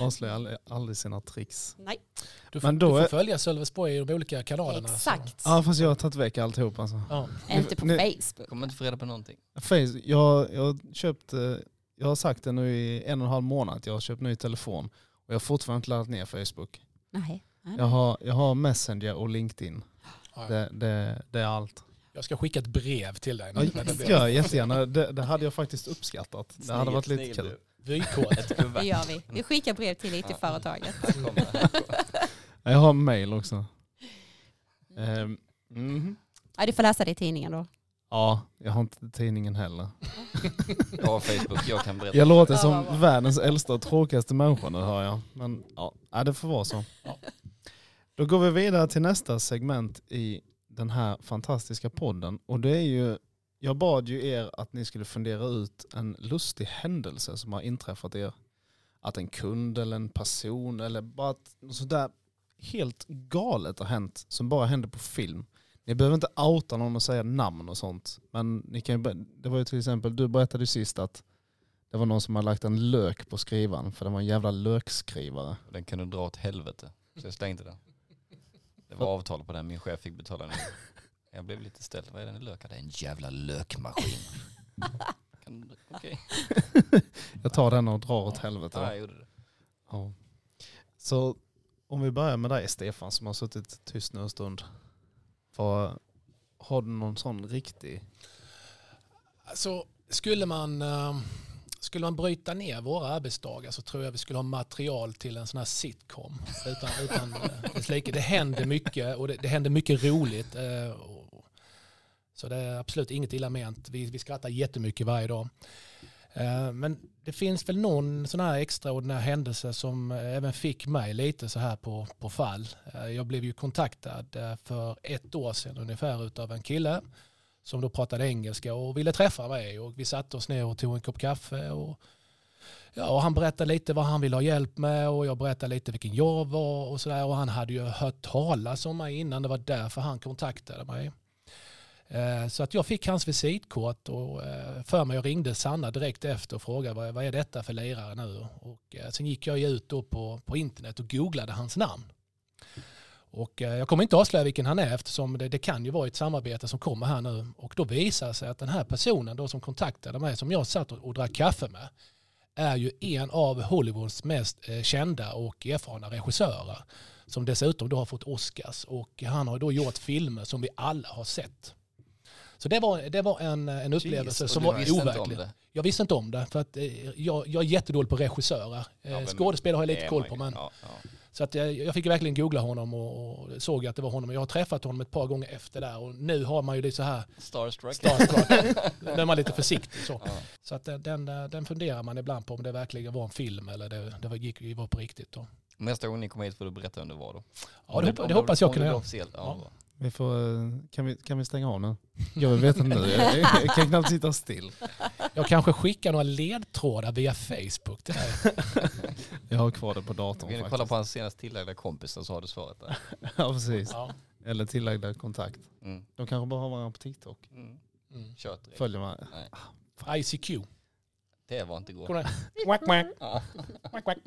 Avslöja aldrig, sina tricks. Nej. Du, får- Men då du får är- följa Sölvesborg i de olika kanalerna. så- Exakt. Ja fast jag har tagit väck alltihop alltså. Ja. Inte på Nu- Facebook. Kommer inte få reda på någonting. Face, jag, jag har köpt, eh, jag har sagt det nu i en och en halv månad jag har köpt ny telefon. Och jag har fortfarande inte laddat ner Facebook. Nej. Jag har, jag har Messenger och LinkedIn. Ja. Det, det, det är allt. Jag ska skicka ett brev till dig. Ja, jättegärna. Det, det hade jag faktiskt uppskattat. Det hade varit lite kul. Vykort. Ett Det gör vi. Vi skickar brev till IT-företaget. Jag har mail också. Ehm, mhm. Ja, du får läsa det i tidningen då. Ja, jag har inte tidningen heller. *laughs* Jag har Facebook, jag kan berätta. Jag låter som världens äldsta och tråkigaste människa nu hör jag. Men ja, ja, det får vara så. Ja. Då går vi vidare till nästa segment i den här fantastiska podden. Och det är ju, jag bad ju er att ni skulle fundera ut en lustig händelse som har inträffat er. Att en kund eller en person eller bara att något sådär helt galet har hänt som bara händer på film. Ni behöver inte outa någon och säga namn och sånt. Men ni kan ju, det var ju till exempel, du berättade ju sist att det var någon som hade lagt en lök på skrivaren för det var en jävla lökskrivare. Den kan du dra åt helvete. Så jag slängde den. Det var avtal på den, min chef fick betala den. Jag blev lite ställd. Vad är den i lök? Det är en jävla lökmaskin. *laughs* Kan- Okej. *laughs* Jag tar den och drar åt helvete. Ja, jag gjorde det. Ja. Så om vi börjar med dig Stefan som har suttit tyst nu en stund. För, har du någon sån riktig? Alltså, skulle man, eh, skulle man bryta ner våra arbetsdagar så tror jag vi skulle ha material till en sån här sitcom. Utan, utan eh, dess like. Det händer mycket och det, det händer mycket roligt. Så det är absolut inget illa ment. Vi, vi skrattar jättemycket varje dag. Eh, men det finns väl någon sån här extraordinär händelse som eh, även fick mig lite så här på, på fall. Eh, jag blev ju kontaktad för ett år sedan ungefär av en kille som då pratade engelska och ville träffa mig och vi satte oss ner och tog en kopp kaffe och, ja, och han berättade lite vad han ville ha hjälp med och jag berättade lite vilken jag var och sådär och han hade ju hört talas om mig innan det var därför han kontaktade mig. Eh, så att jag fick hans visitkort och eh, för mig jag ringde Sanna direkt efter och frågade vad, är detta för lirare nu? Och eh, sen gick jag ut då på, på internet och googlade hans namn. Och jag kommer inte avslöja vilken han är eftersom det, det kan ju vara ett samarbete som kommer här nu. Och då visar det sig att den här personen då som kontaktade mig, som jag satt och, och drack kaffe med, är ju en av Hollywoods mest kända och erfarna regissörer. Som dessutom då har fått Oscars. Och han har då gjort filmer som vi alla har sett. Så det var, det var en, en upplevelse Och som var om overklig. det? Jag visste inte om det. För att eh, jag, jag är jättedålig på regissörer. Eh, Ja, Skådespelare har jag det lite koll på. Men Ja, ja. så att jag, jag fick verkligen googla honom och, och såg att det var honom. Jag har träffat honom ett par gånger efter där och nu har man ju lite så här Starstruck. starstruck. *laughs* Nu är man lite försiktig så. Så att den, den, funderar man ibland på om det verkligen var en film eller det, det var, gick, var på riktigt. Då. Nästa gång ni kommer hit får du berätta vem det var då. Ja, det, om det hoppas jag om kunna det göra. Ja. Vi får, kan, vi, kan vi stänga av nu? *laughs* Jag vill veta nu. Jag, jag kan knappt sitta still. Jag kanske skickar några ledtrådar via Facebook till dig. *laughs* Jag har kvar det på datorn Vill ni faktiskt. kolla på hans senast tillagda kompisar så har du svaret där. *laughs* Ja precis. Ja. Eller tillagda kontakt. Mm. De kanske bara har varandra på TikTok. Mm. Mm. Följer man. Nej, ICQ. det var inte igår. Kolla. Quack, quack. Ja. Quack, quack.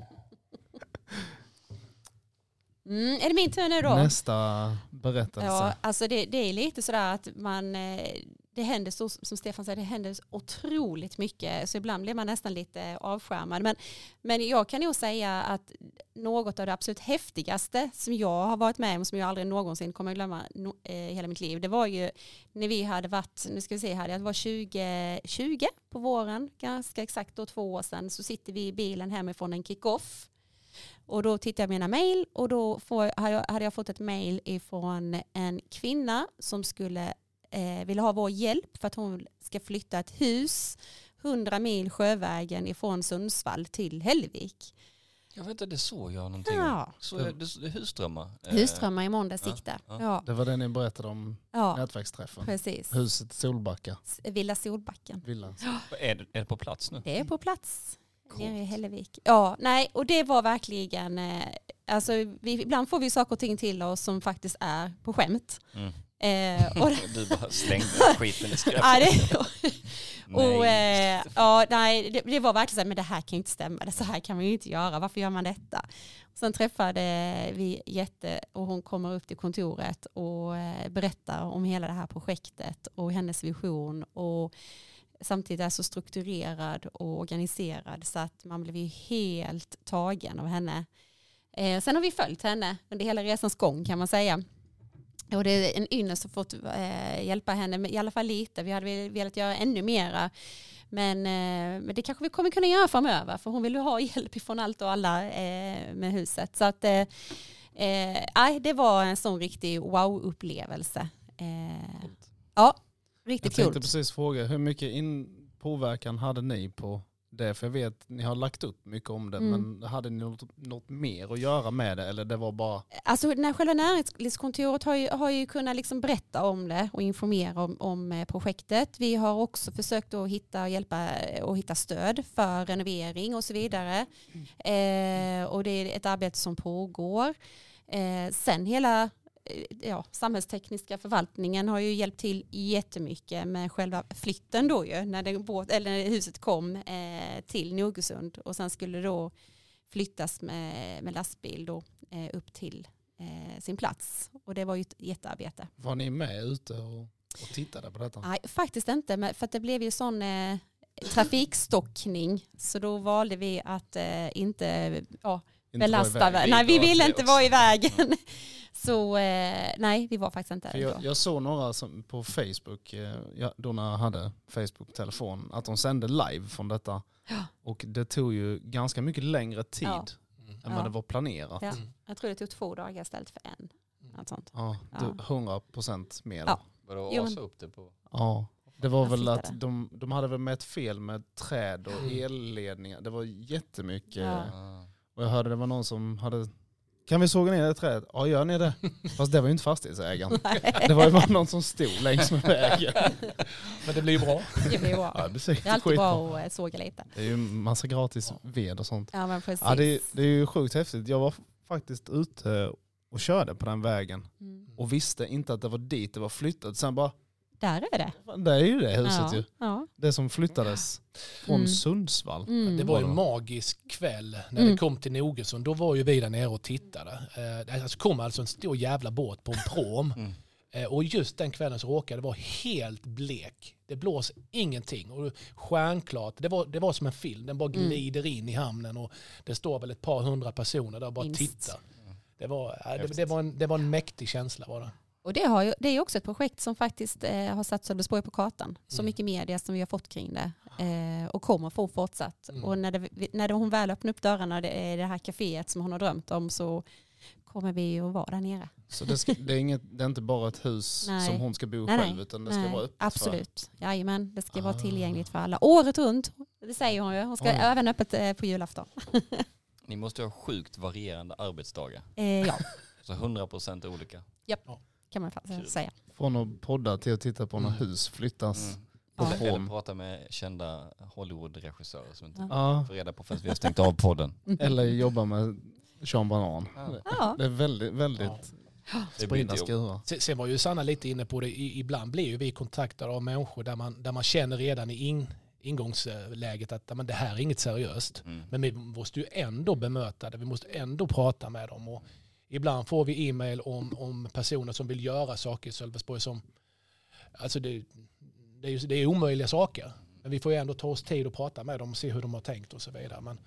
Mm, är det min tur nu då? Nästa berättelse. Ja, alltså det, det är lite sådär att man, eh, det händer så, som Stefan säger, det händer otroligt mycket så ibland blir man nästan lite avskärmad. Men, men jag kan nog säga att något av det absolut häftigaste som jag har varit med om, som jag aldrig någonsin kommer att glömma no, eh, hela mitt liv, det var ju när vi hade varit, nu ska vi se här, det var 2020 på våren, ganska exakt då två år sedan, så sitter vi i bilen hemifrån en kick-off och då tittade jag mina mejl och då får, hade, jag, hade jag fått ett mejl ifrån en kvinna som skulle eh, vilja ha vår hjälp för att hon ska flytta ett hus 100 mil sjövägen ifrån Sundsvall till Hällevik. Jag vet inte, det såg jag någonting. Ja. Så är det, det är husdrömmar. Eh, Husströmmar i måndags ja, gick det. ja. Ja, Det var det ni berättade om ja, nätverksträffen. precis. Huset Solbacka. Villa Solbacken. Villan. Är det, är det på plats nu? Det är på plats. Nere i. Hällevik. Ja, nej, och det var verkligen, eh, alltså vi, ibland får vi saker och ting till oss som faktiskt är på skämt. Mm. Eh, och, *laughs* Du bara slängde *laughs* skiten i skräpet. ja, det, *laughs* och, Nej. eh, ja, nej, det, det var verkligen så här, men det här kan ju inte stämma, det så här kan man ju inte göra, varför gör man detta? Sen träffade vi Jette och hon kommer upp till kontoret och eh, berättar om hela det här projektet och hennes vision och samtidigt är så strukturerad och organiserad så att man blev ju helt tagen av henne. Eh, sen har vi följt henne under hela resans gång kan man säga. Och det är en ynnest att fått eh, hjälpa henne, med, i alla fall lite. Vi hade velat göra ännu mera. Men, eh, men det kanske vi kommer kunna göra framöver, för hon vill ju ha hjälp från allt och alla eh, med huset. Så att, eh, eh, det var en sån riktig wow-upplevelse. Eh, ja, Jag riktigt tänkte kul. precis fråga, hur mycket in påverkan hade ni på det? För jag vet, ni har lagt upp mycket om det, Mm. men hade ni något, något mer att göra med det? Eller det var bara, Alltså när själva näringslivskontoret har ju, har ju kunnat liksom berätta om det och informera om, om eh, projektet. Vi har också försökt att hitta, hjälpa och hitta stöd för renovering och så vidare. Eh, och det är ett arbete som pågår. Eh, sen hela eh, ja, samhällstekniska förvaltningen har ju hjälpt till jättemycket med själva flytten då ju, när, det båt, eller när huset kom eh, till Nogersund och sen skulle då flyttas med, med lastbil då, eh, upp till eh, sin plats. Och det var ju ett jättearbete. var ni med ute och, och tittade på detta? Nej, faktiskt inte, men för att det blev ju sån eh, trafikstockning så då valde vi att eh, inte ja, belasta. iväg. Vi Nej, vi ville inte vara i vägen. *laughs* Så eh, nej, vi var faktiskt inte där. jag, jag såg några som, på Facebook, eh, då när jag hade Facebook-telefon, att de sände live från detta. Ja. Och det tog ju ganska mycket längre tid Ja. än Ja. vad det var planerat. Ja. Ja. Jag tror det tog två dagar istället för en. Något sånt. Ja, Ja. 100 procent mer. Ja. Vadå, asa upp det på? Ja, det var Jag väl att de, de hade väl med ett fel med träd och Mm. elledningar. Det var jättemycket. Ja. Och jag hörde det var någon som hade, kan vi såga ner det trädet? Ja gör ni det? *laughs* Fast det var ju inte fastighetsägaren. Det var ju bara någon som stod längs med vägen. *laughs* Men det blir ju bra. *laughs* Det blir bra. Ja, det, Det är alltid skitbra. bra att eh, såga lite. det är ju massa gratis ved och sånt. Ja, men precis. Ja, det, är- det är ju sjukt häftigt. Jag var faktiskt ute och körde på den vägen Mm. och visste inte att det var dit det var flyttat. Sen bara, Där är det. "Fan, det är ju det huset ja. ju. Ja. Det som flyttades från Mm. Sundsvall. Mm. Det var ju en Var magisk kväll när Mm. det kom till Nogersund. Då var ju vi där nere och tittade. Eh, Det alltså kom alltså en stor jävla båt på en prom. *laughs* Mm. Eh, Och just den kvällen så råkade det vara helt blek. Det blåser ingenting. Och stjärnklart. Det var, det var som en film. Den bara Mm. glider in i hamnen och det står väl ett par hundra personer där och bara Minst. tittar. Det var, ja, det, det, var en, det var en mäktig känsla var det. Och det, har ju, det är också ett projekt som faktiskt eh, har satt Sölvesborg på kartan. Så Mm. mycket media som vi har fått kring det. Eh, och kommer få fortsatt. Mm. Och när, det, när det, hon väl öppnar upp dörrarna det är det här kaféet som hon har drömt om så kommer vi ju att vara där nere. Så det, ska, det, är inget, det är inte bara ett hus *laughs* Nej. som hon ska bo Nej, själv nej. utan det ska Nej, vara öppet Absolut. Jajamän, det ska vara Ah. tillgängligt för alla. Året runt, det säger hon ju. Hon ska Oj. även öppet eh, på julafton. *laughs* Ni måste ha sjukt varierande arbetsdagar. Eh, ja, *laughs* Så 100% olika. Kan man faktiskt säga. Från att podda till att titta på när Mm. hus flyttas. Mm. Eller, eller prata med kända Hollywood-regissörer som inte Ja. Får reda på förrän vi har stängt av podden. eller jobba med Sean Banan. Ja. Det är väldigt, väldigt Ja. Spridda skurar. Sen, sen var ju Sanna lite inne på det, ibland blir ju vi kontaktade av människor där man, där man känner redan i in, ingångsläget att men det här är inget seriöst. Mm. Men vi måste ju ändå bemöta det, vi måste ändå prata med dem. Och ibland får vi e-mail om, om personer som vill göra saker i Sölvesborg som, alltså det, det, är, ju- det är omöjliga saker. Men vi får ju ändå ta oss tid att prata med dem och se hur de har tänkt och så vidare. Men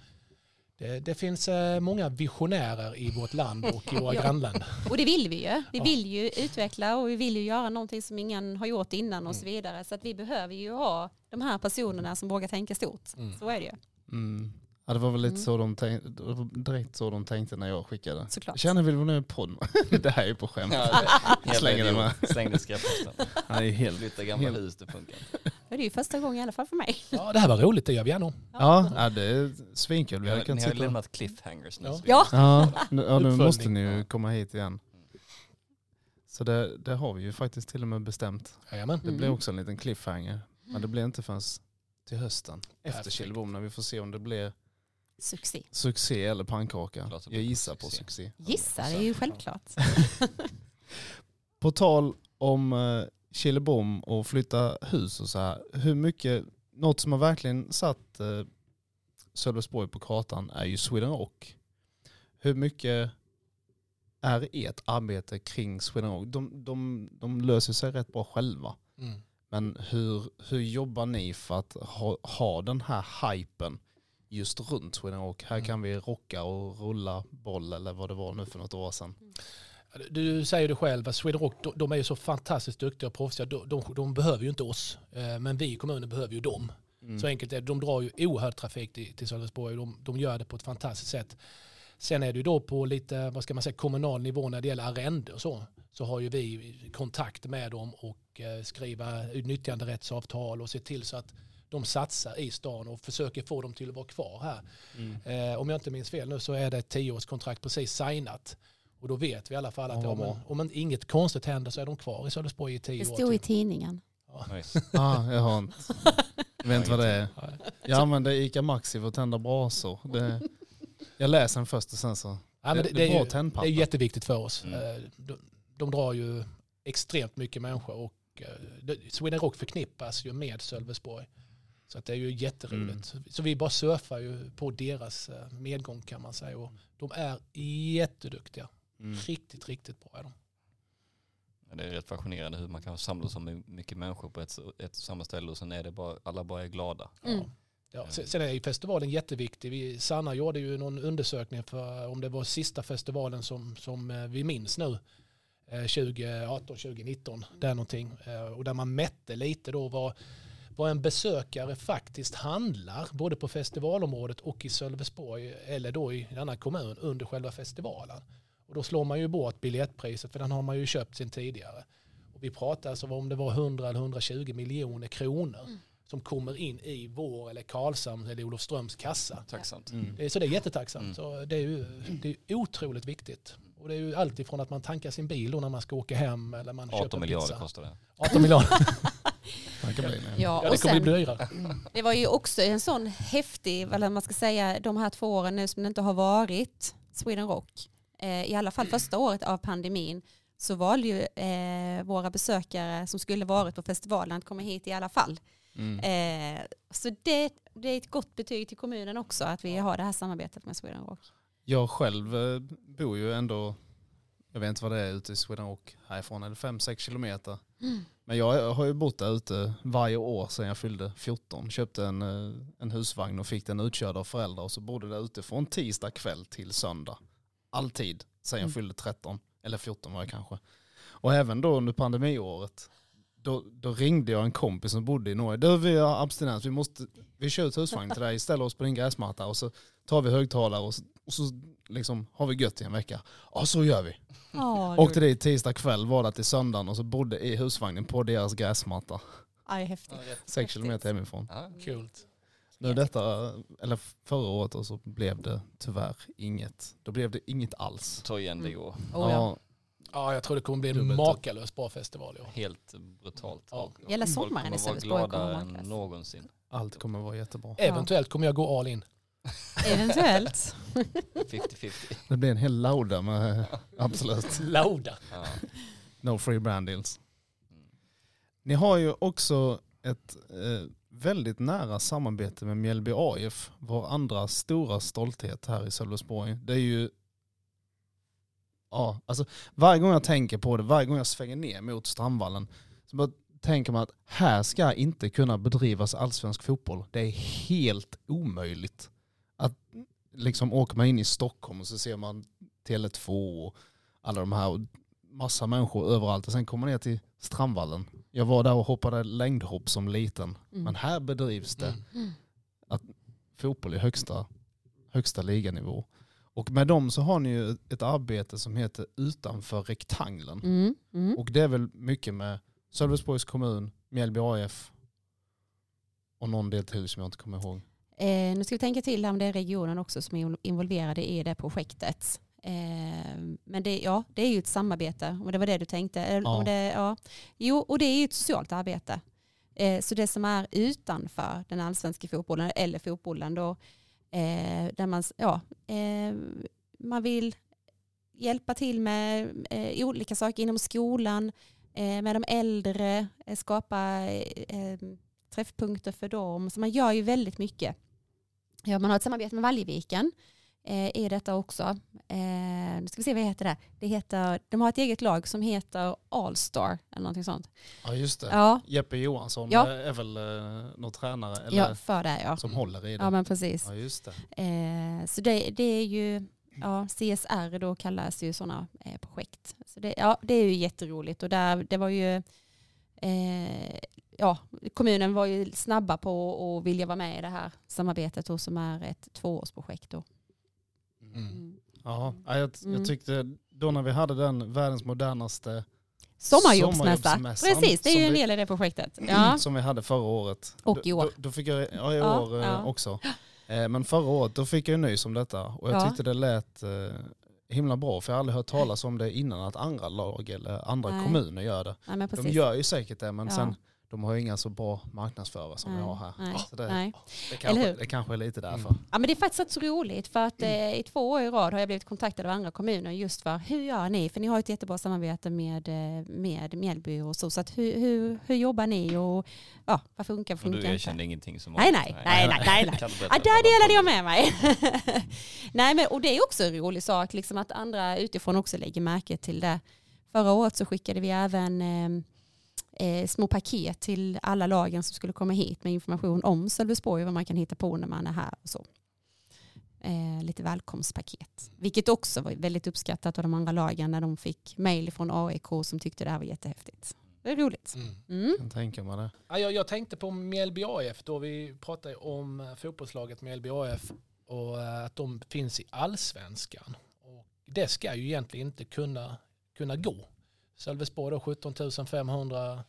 det, det finns eh, många visionärer i vårt land och i våra Ja. grannländer. Och det vill vi ju. Vi Ja. vill ju utveckla och vi vill ju göra någonting som ingen har gjort innan och så Mm. vidare. Så att vi behöver ju ha de här personerna som vågar tänka stort. Mm. Så är det ju, Mm. Ja, det var väl lite Mm. så de tänkte, det var direkt så de tänkte när jag skickade. såklart. Känner du nu podd? *laughs* det här är ju på skämt. Ja, det- *laughs* Slänger jävla med. idiot. Släng det i skräpposten. Han är helt... Flytta gamla helt- hus, det funkar. *laughs* Det är ju första gången i alla fall för mig. Ja, det här var roligt, det gör vi gärna om. Ja, ja, det är svinkul. Vi Ni hade har, kunnat ni har lämnat cliffhangers nu. Ja. vi- Ja. Ja, nu, ja, måste ni ju Ja. komma hit igen. Så det, det har vi ju faktiskt till och med bestämt. Jajamän. Det Mm. blir också en liten cliffhanger. Men det blir inte förrän till hösten. Efter. Killebom när vi får se om det blir Succé. Succé eller pannkaka? Jag gissar på succé. succé. Gissa, det är ju självklart. *laughs* På tal om eh, Killebom och flytta hus och så här. Hur mycket, något som har verkligen satt eh, Sölvesborg på kartan är ju Sweden Rock. Hur mycket är ert arbete kring Sweden Rock? De, de, de löser sig rätt bra själva. Mm. Men hur, hur jobbar ni för att ha, ha den här hypen just runt Sweden Rock? Här Mm. kan vi rocka och rulla boll eller vad det var nu för något år sedan. Du säger det själv, att Sweden Rock de, de är ju så fantastiskt duktiga och proffsiga. De, de, de behöver ju inte oss, eh, men vi i kommunen behöver ju dem. Mm. Så enkelt är det. De drar ju oerhörd trafik till, till Sölvesborg och de, de gör det på ett fantastiskt sätt. Sen är det ju då på lite, vad ska man säga, kommunal nivå när det gäller arrende och så. Så har ju vi kontakt med dem och eh, skriva nyttjanderättsavtal och se till så att de satsar i stan och försöker få dem till att vara kvar här. Mm. Eh, om jag inte minns fel nu så är det ett tioårskontrakt precis signat. Och då vet vi i alla fall att Ja, om, om inget konstigt händer så är de kvar i Sölvesborg i tio Det år. stod i till. tidningen. Nice. *laughs* Ah, jag har inte. Jag vet inte vad det är. Ja. Jag använder ICA Maxi för att tända brasor. Det, jag läser den först och sen så. Ja, men det, det, det, det, är bra ju, tändpapper. det är jätteviktigt för oss. Mm. Eh, De, de drar ju extremt mycket människor och eh, det- Sweden Rock förknippas ju med Sölvesborg. Så att det är ju jätteroligt. Mm. Så vi bara surfar ju på deras eh, medgång kan man säga. Och de är jätteduktiga. Mm. Riktigt, riktigt bra är de. Det är rätt fascinerande hur man kan samla så mycket människor på ett, ett samma ställe och sen är det bara, alla bara är glada. Mm. Ja. Sen är ju festivalen jätteviktig. Vi, Sanna gjorde ju någon undersökning för om det var sista festivalen som, som eh, vi minns nu. eh, 2018, 2019, där någonting. Eh, Och där man mätte lite då vad, vad en besökare faktiskt handlar både på festivalområdet och i Sölvesborg eller då i en annan kommun under själva festivalen. Och då slår man ju bort biljettpriset för den har man ju köpt sin tidigare. Och vi pratar alltså om det var 100 eller 120 miljoner kronor som kommer in i vår eller Karlshamns eller Olofströms kassa. Tacksamt. Mm. Det är- Så det är jättetacksamt. Mm. Så det är ju det är otroligt viktigt. Och det är ju alltid från att man tankar sin bil då när man ska åka hem eller man 18 köper miljarder pizza. kostar det. 18 miljarder. *laughs* Det kan bli det. Ja, Ja, och det kommer sen, bli dyrare. det var ju också en sån häftig, eller man ska säga, de här två åren nu som det inte har varit Sweden Rock. Eh, I alla fall första året av pandemin så valde ju eh, våra besökare som skulle varit på festivalen att komma hit i alla fall. Mm. Eh, så det, det är ett gott betyg till kommunen också att vi har det här samarbetet med Sweden Rock. Jag själv bor ju ändå, jag vet inte vad det är ute i Sweden Rock härifrån, är det 5-6 kilometer? Men jag har ju bott där ute varje år sedan jag fyllde 14. Köpte en, eh, en husvagn och fick den utkörd av föräldrar och så bodde där ute från tisdag kväll till söndag. Alltid sedan jag Mm. fyllde 13, eller 14 var jag kanske. Och även då under pandemiåret, då, då ringde jag en kompis som bodde i Norge. Du vi har abstinens, vi, måste, vi kör ut husvagn till dig, ställer oss på din gräsmatta och så tar vi högtalare och så, och så liksom har vi gött i en vecka. Ja så gör vi. Ja, Åkte dit tisdag kväll, var där till söndagen och så bodde i husvagnen på deras gräsmatta. Är häftigt. Sex kilometer hemifrån. Ja, Kul. Nu detta, eller förra året och så blev det tyvärr inget. Då blev det inget alls. ta igen det i år. Oh, ja. Ja, jag tror det kommer bli en makalöst bra festival i år. Helt brutalt. Ja. Hela sommaren i Sölvesborg kommer gladare vara än klass. någonsin. allt kommer vara jättebra. Eventuellt kommer jag gå all in. Eventuellt. 50-50. Det blir en hel lauda med absolut Lauda. Ja. no free brand deals. Ni har ju också ett eh, väldigt nära samarbete med Mjällby AIF, vår andra stora stolthet här i Sölvesborg. Det är ju, ja, alltså varje gång jag tänker på det, varje gång jag svänger ner mot Strandvallen, så bara tänker man att här ska inte kunna bedrivas allsvensk fotboll. Det är helt omöjligt. Att liksom åker man in i Stockholm och så ser man Tele2 och alla de här och massa människor överallt och sen kommer man ner till Strandvallen. Jag var där och hoppade längdhopp som liten. Mm. Men här bedrivs det Mm. fotboll i högsta, högsta liganivå. Och med dem så har ni ju ett arbete som heter Utanför rektanglen. Mm. Mm. Och det är väl mycket med Sölvesborgs kommun, Mjällby AF och någon del till som jag inte kommer ihåg. Eh, nu ska vi tänka till om det är regionen också som är involverade i det projektet. Eh, men det, ja, det är ju ett samarbete, om det var det du tänkte. Ja. Om det, ja. Jo, och det är ju ett socialt arbete. Eh, så det som är utanför den allsvenska fotbollen eller fotbollen då, Eh, där man, ja, eh, man vill hjälpa till med eh, olika saker inom skolan, med de äldre, skapa träffpunkter för dem. Så man gör ju väldigt mycket. Ja, man har ett samarbete med Valjeviken eh, i detta också. Eh, nu ska vi se vad heter det. det heter, de har ett eget lag som heter Allstar eller någonting sånt. Ja just det. Ja, Jeppe Johansson Ja. är väl eh, någon tränare eller, ja för det ja. som håller i det. Ja men precis. Ja just det. Eh, så det, det är ju, ja, CSR då kallas ju sådana eh, projekt. Så det, ja, det är ju jätteroligt och där, det var ju, eh, ja, kommunen var ju snabba på att vilja vara med i det här samarbetet då, som är ett tvåårsprojekt. Då. Mm. Mm. Ja, ja, jag, Mm. jag tyckte då när vi hade den världens modernaste Sommarjobbsmässa. Sommarjobbsmässan Precis, det är ju som en del i det projektet. *clears throat* Ja. som vi hade förra året. Och Då- i år. Då, då fick jag, ja i Ja, år eh, ja. också. Eh, Men förra året då fick jag ju nys om detta och jag Ja. tyckte det lät eh, himla bra för jag har aldrig hört talas om det innan att andra lag eller andra Nej. kommuner gör det. Nej, De gör ju säkert det men Ja. sen de har ju inga så bra marknadsförare som vi Nej, har här. nej, Så det, nej. det, kanske, det kanske är lite därför. Mm. Ja, men det är faktiskt rätt så roligt för att eh, i två år i rad har jag blivit kontaktad av andra kommuner just för hur gör ni? För ni har ett jättebra samarbete med, eh, med Mjällby och så. Så att hur, hur, hur jobbar ni och ja, vad funkar, Och funkar du inte? erkände ingenting som Nej, nej, nej, nej, nej, nej. *laughs* Ja, där delade jag med mig. *laughs* Nej, men, och det är också en rolig sak, liksom att andra utifrån också lägger märke till det. Förra året så skickade vi även eh, eh, små paket till alla lagen som skulle komma hit med information om Sölvesborg och vad man kan hitta på när man är här och så. Eh, lite välkomstpaket. Vilket också var väldigt uppskattat av de andra lagen när de fick mejl från AIK som tyckte det här var jättehäftigt. Det är roligt. Mm. Mm. Jag tänka mig det. Ja, jag, jag tänkte på Mjällby AF då vi pratade om eh, fotbollslaget Mjällby AF och eh, att de finns i allsvenskan. Och det ska ju egentligen inte kunna, kunna gå. Sölvesborg då 17 500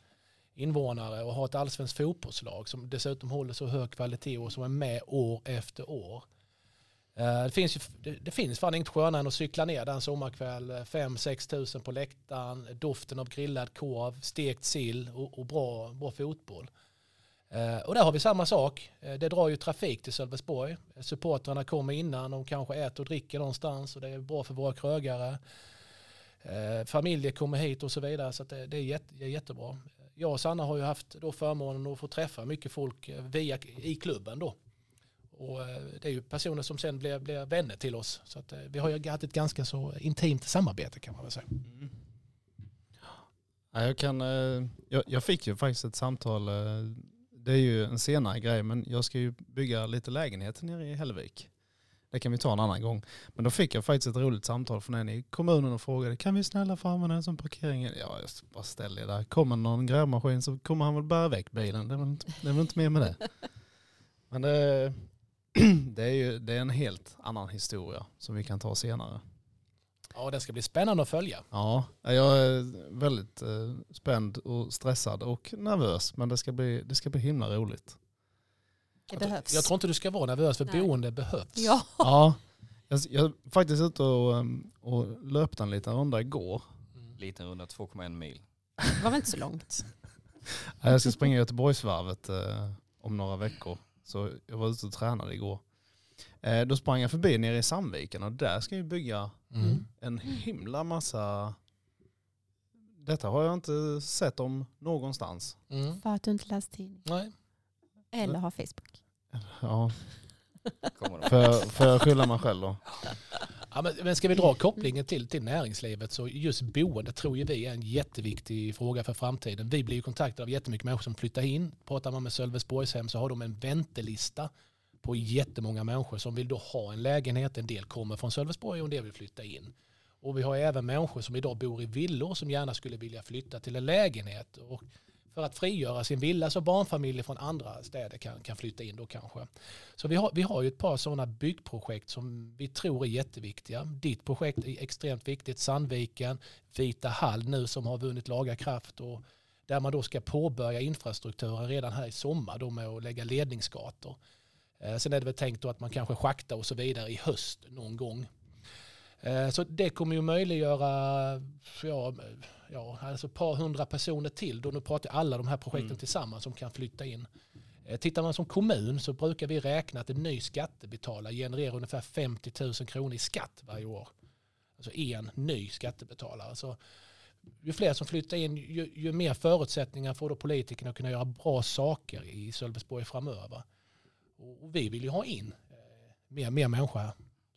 invånare och har ett allsvenskt fotbollslag som dessutom håller så hög kvalitet och som är med år efter år. Eh, det finns, ju, det, finns fan inget skönare än att cykla ner den sommarkväll, eh, 5-6 tusen på läktaren, doften av grillad korv, stekt sill och, och bra, bra fotboll. Eh, och där har vi samma sak. Det drar ju trafik till Sölvesborg. Supportrarna kommer innan, de kanske äter och dricker någonstans och det är bra för våra krögare. Familjer kommer hit och så vidare så att det, det, är jätte, det är jättebra. Jag och Sanna har ju haft då förmånen att få träffa mycket folk eh, via, i klubben då. Och eh, det är ju personer som sen blir, blir vänner till oss. Så att eh, vi har ju haft ett ganska så intimt samarbete kan man väl säga. Ja, jag, kan, jag, jag fick ju faktiskt ett samtal, det är ju en senare grej, men jag ska ju bygga lite lägenheter nere i Hällevik. Det kan vi ta en annan gång. Men då fick jag faktiskt ett roligt samtal från en i kommunen och frågade kan vi snälla få använda den som parkering? Ja, jag bara ställer det där. Kommer någon grävmaskin så kommer han väl bära väck bilen. Det är väl inte, det är väl inte mer med det. *laughs* Men det, *clears throat* det, är ju det är en helt annan historia som vi kan ta senare. Ja, det ska bli spännande att följa. Ja, jag är väldigt eh, spänd och stressad och nervös. Men det ska bli, det ska bli himla roligt. Det Jag tror- behövs. Jag tror inte du ska vara nervös för Nej. boende behövs. Ja. Ja, jag, jag är faktiskt ute och, um, och löpte en liten runda igår. Mm. Liten runda 2,1 mil. Det var väl inte så långt. *laughs* Jag ska springa Göteborgsvarvet eh, om några veckor. Så jag var ute och tränade igår. Eh, då sprang jag förbi nere i Sandviken och där ska jag bygga Mm. en himla massa... Detta har jag inte sett om någonstans. Mm. För att du inte läst tidning. Nej. Eller har Facebook. Ja, Kommer de. får jag, skylla mig själv då? Ja, men, men ska vi dra kopplingen till, till näringslivet så just boende tror ju vi är en jätteviktig fråga för framtiden. Vi blir ju kontaktade av jättemycket människor som flyttar in. Pratar man med Sölvesborgshem så har de en väntelista på jättemånga människor som vill då ha en lägenhet. En del kommer från Sölvesborg och en del vill flytta in. Och vi har även människor som idag bor i villor som gärna skulle vilja flytta till en lägenhet. Och för att frigöra sin villa så barnfamiljer från andra städer kan, kan flytta in då kanske. Så vi har, vi har ju ett par sådana byggprojekt som vi tror är jätteviktiga. Ditt projekt är extremt viktigt, Sandviken, Vita Hall nu som har vunnit laga kraft och där man då ska påbörja infrastrukturen redan här i sommar då med att lägga ledningsgator. Eh, Sen är det väl tänkt då att man kanske schaktar och så vidare i höst någon gång. Eh, Så det kommer ju möjliggöra ja, ja, alltså ett par hundra personer till. Då nu pratar jag alla de här projekten Mm. tillsammans som kan flytta in. Eh, Tittar man som kommun så brukar vi räkna att en ny skattebetalare genererar ungefär 50 000 kronor i skatt varje år. Alltså en ny skattebetalare. Så ju fler som flyttar in, ju, ju mer förutsättningar får då politikerna att kunna göra bra saker i Sölvesborg framöver. Och, och vi vill ju ha in eh, mer, mer människor här.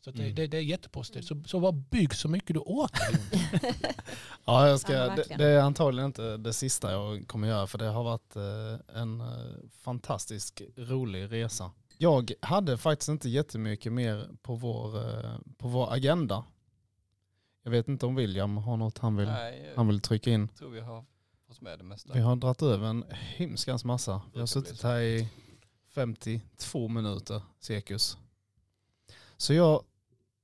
Så att det, Mm. det, det är jättepositivt. Så, så bara bygg så mycket du orkar. *laughs* Ja, jag ska, Ja, det, det är antagligen inte det sista jag kommer göra för det har varit eh, en eh, fantastisk rolig resa. Jag hade faktiskt inte jättemycket mer på vår, eh, på vår agenda. Jag vet inte om William har något han vill, Nej, han vill trycka in. jag tror vi har fått med det mesta. Vi har dragit över en himskans massa. Vi har suttit här i 52 minuter cirkus. Så jag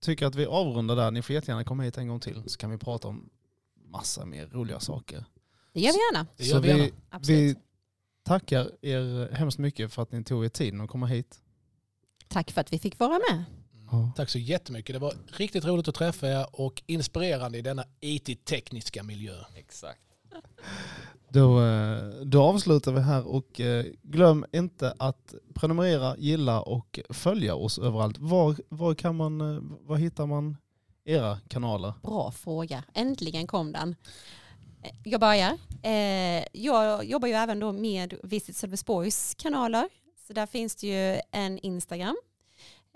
tycker att vi avrundar där. Ni får jättegärna komma hit en gång till så kan vi prata om massa mer roliga saker. Det gör vi gärna. Så gör vi gärna. vi tackar er hemskt mycket för att ni tog er tiden att komma hit. Tack för att vi fick vara med. Ja. Tack så jättemycket. Det var riktigt roligt att träffa er och inspirerande i denna IT-tekniska miljö. Exakt. Då, eh, då avslutar vi här och eh, glöm inte att prenumerera, gilla och följa oss överallt. Var, var, kan man, eh, var hittar man era kanaler? Bra fråga. Äntligen kom den. Jag börjar. Jag jobbar ju även då med Visit Sölvesborgs kanaler. Så där finns det ju en Instagram,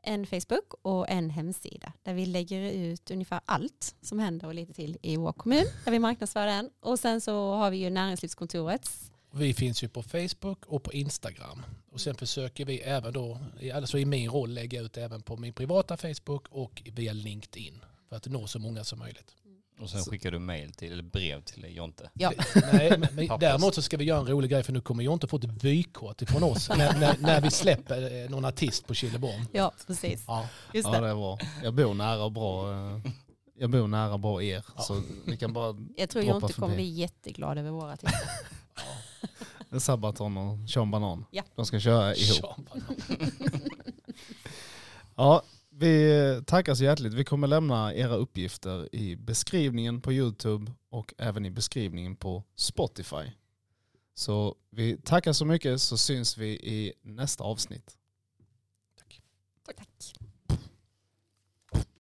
en Facebook och en hemsida där vi lägger ut ungefär allt som händer och lite till i vår kommun där vi marknadsför den. Och sen så har vi ju näringslivskontorets. Vi finns ju på Facebook och på Instagram. Och sen försöker vi även då, alltså i min roll, lägga ut även på min privata Facebook och via LinkedIn. För att nå så många som möjligt. Och sen skickar du mail till, eller brev till Jonte. Ja. Nej, men, men däremot så ska vi göra en rolig grej för nu kommer jag inte få ett vykort ifrån oss *laughs* när, när, när vi släpper eh, någon artist på Killeborn. Ja, precis. Ja, Just Ja det. det är bra. Jag bor nära bra, eh, jag bor nära bra er. Ja. Så ni kan bara, Jag tror Jonte kommer bli jätteglad över våra tips. *laughs* Sabaton och Sean Banan. Ja. De ska köra *laughs* ihop. Ja, vi tackar så hjärtligt. Vi kommer lämna era uppgifter i beskrivningen på YouTube och även i beskrivningen på Spotify. Så vi tackar så mycket så syns vi i nästa avsnitt. Tack.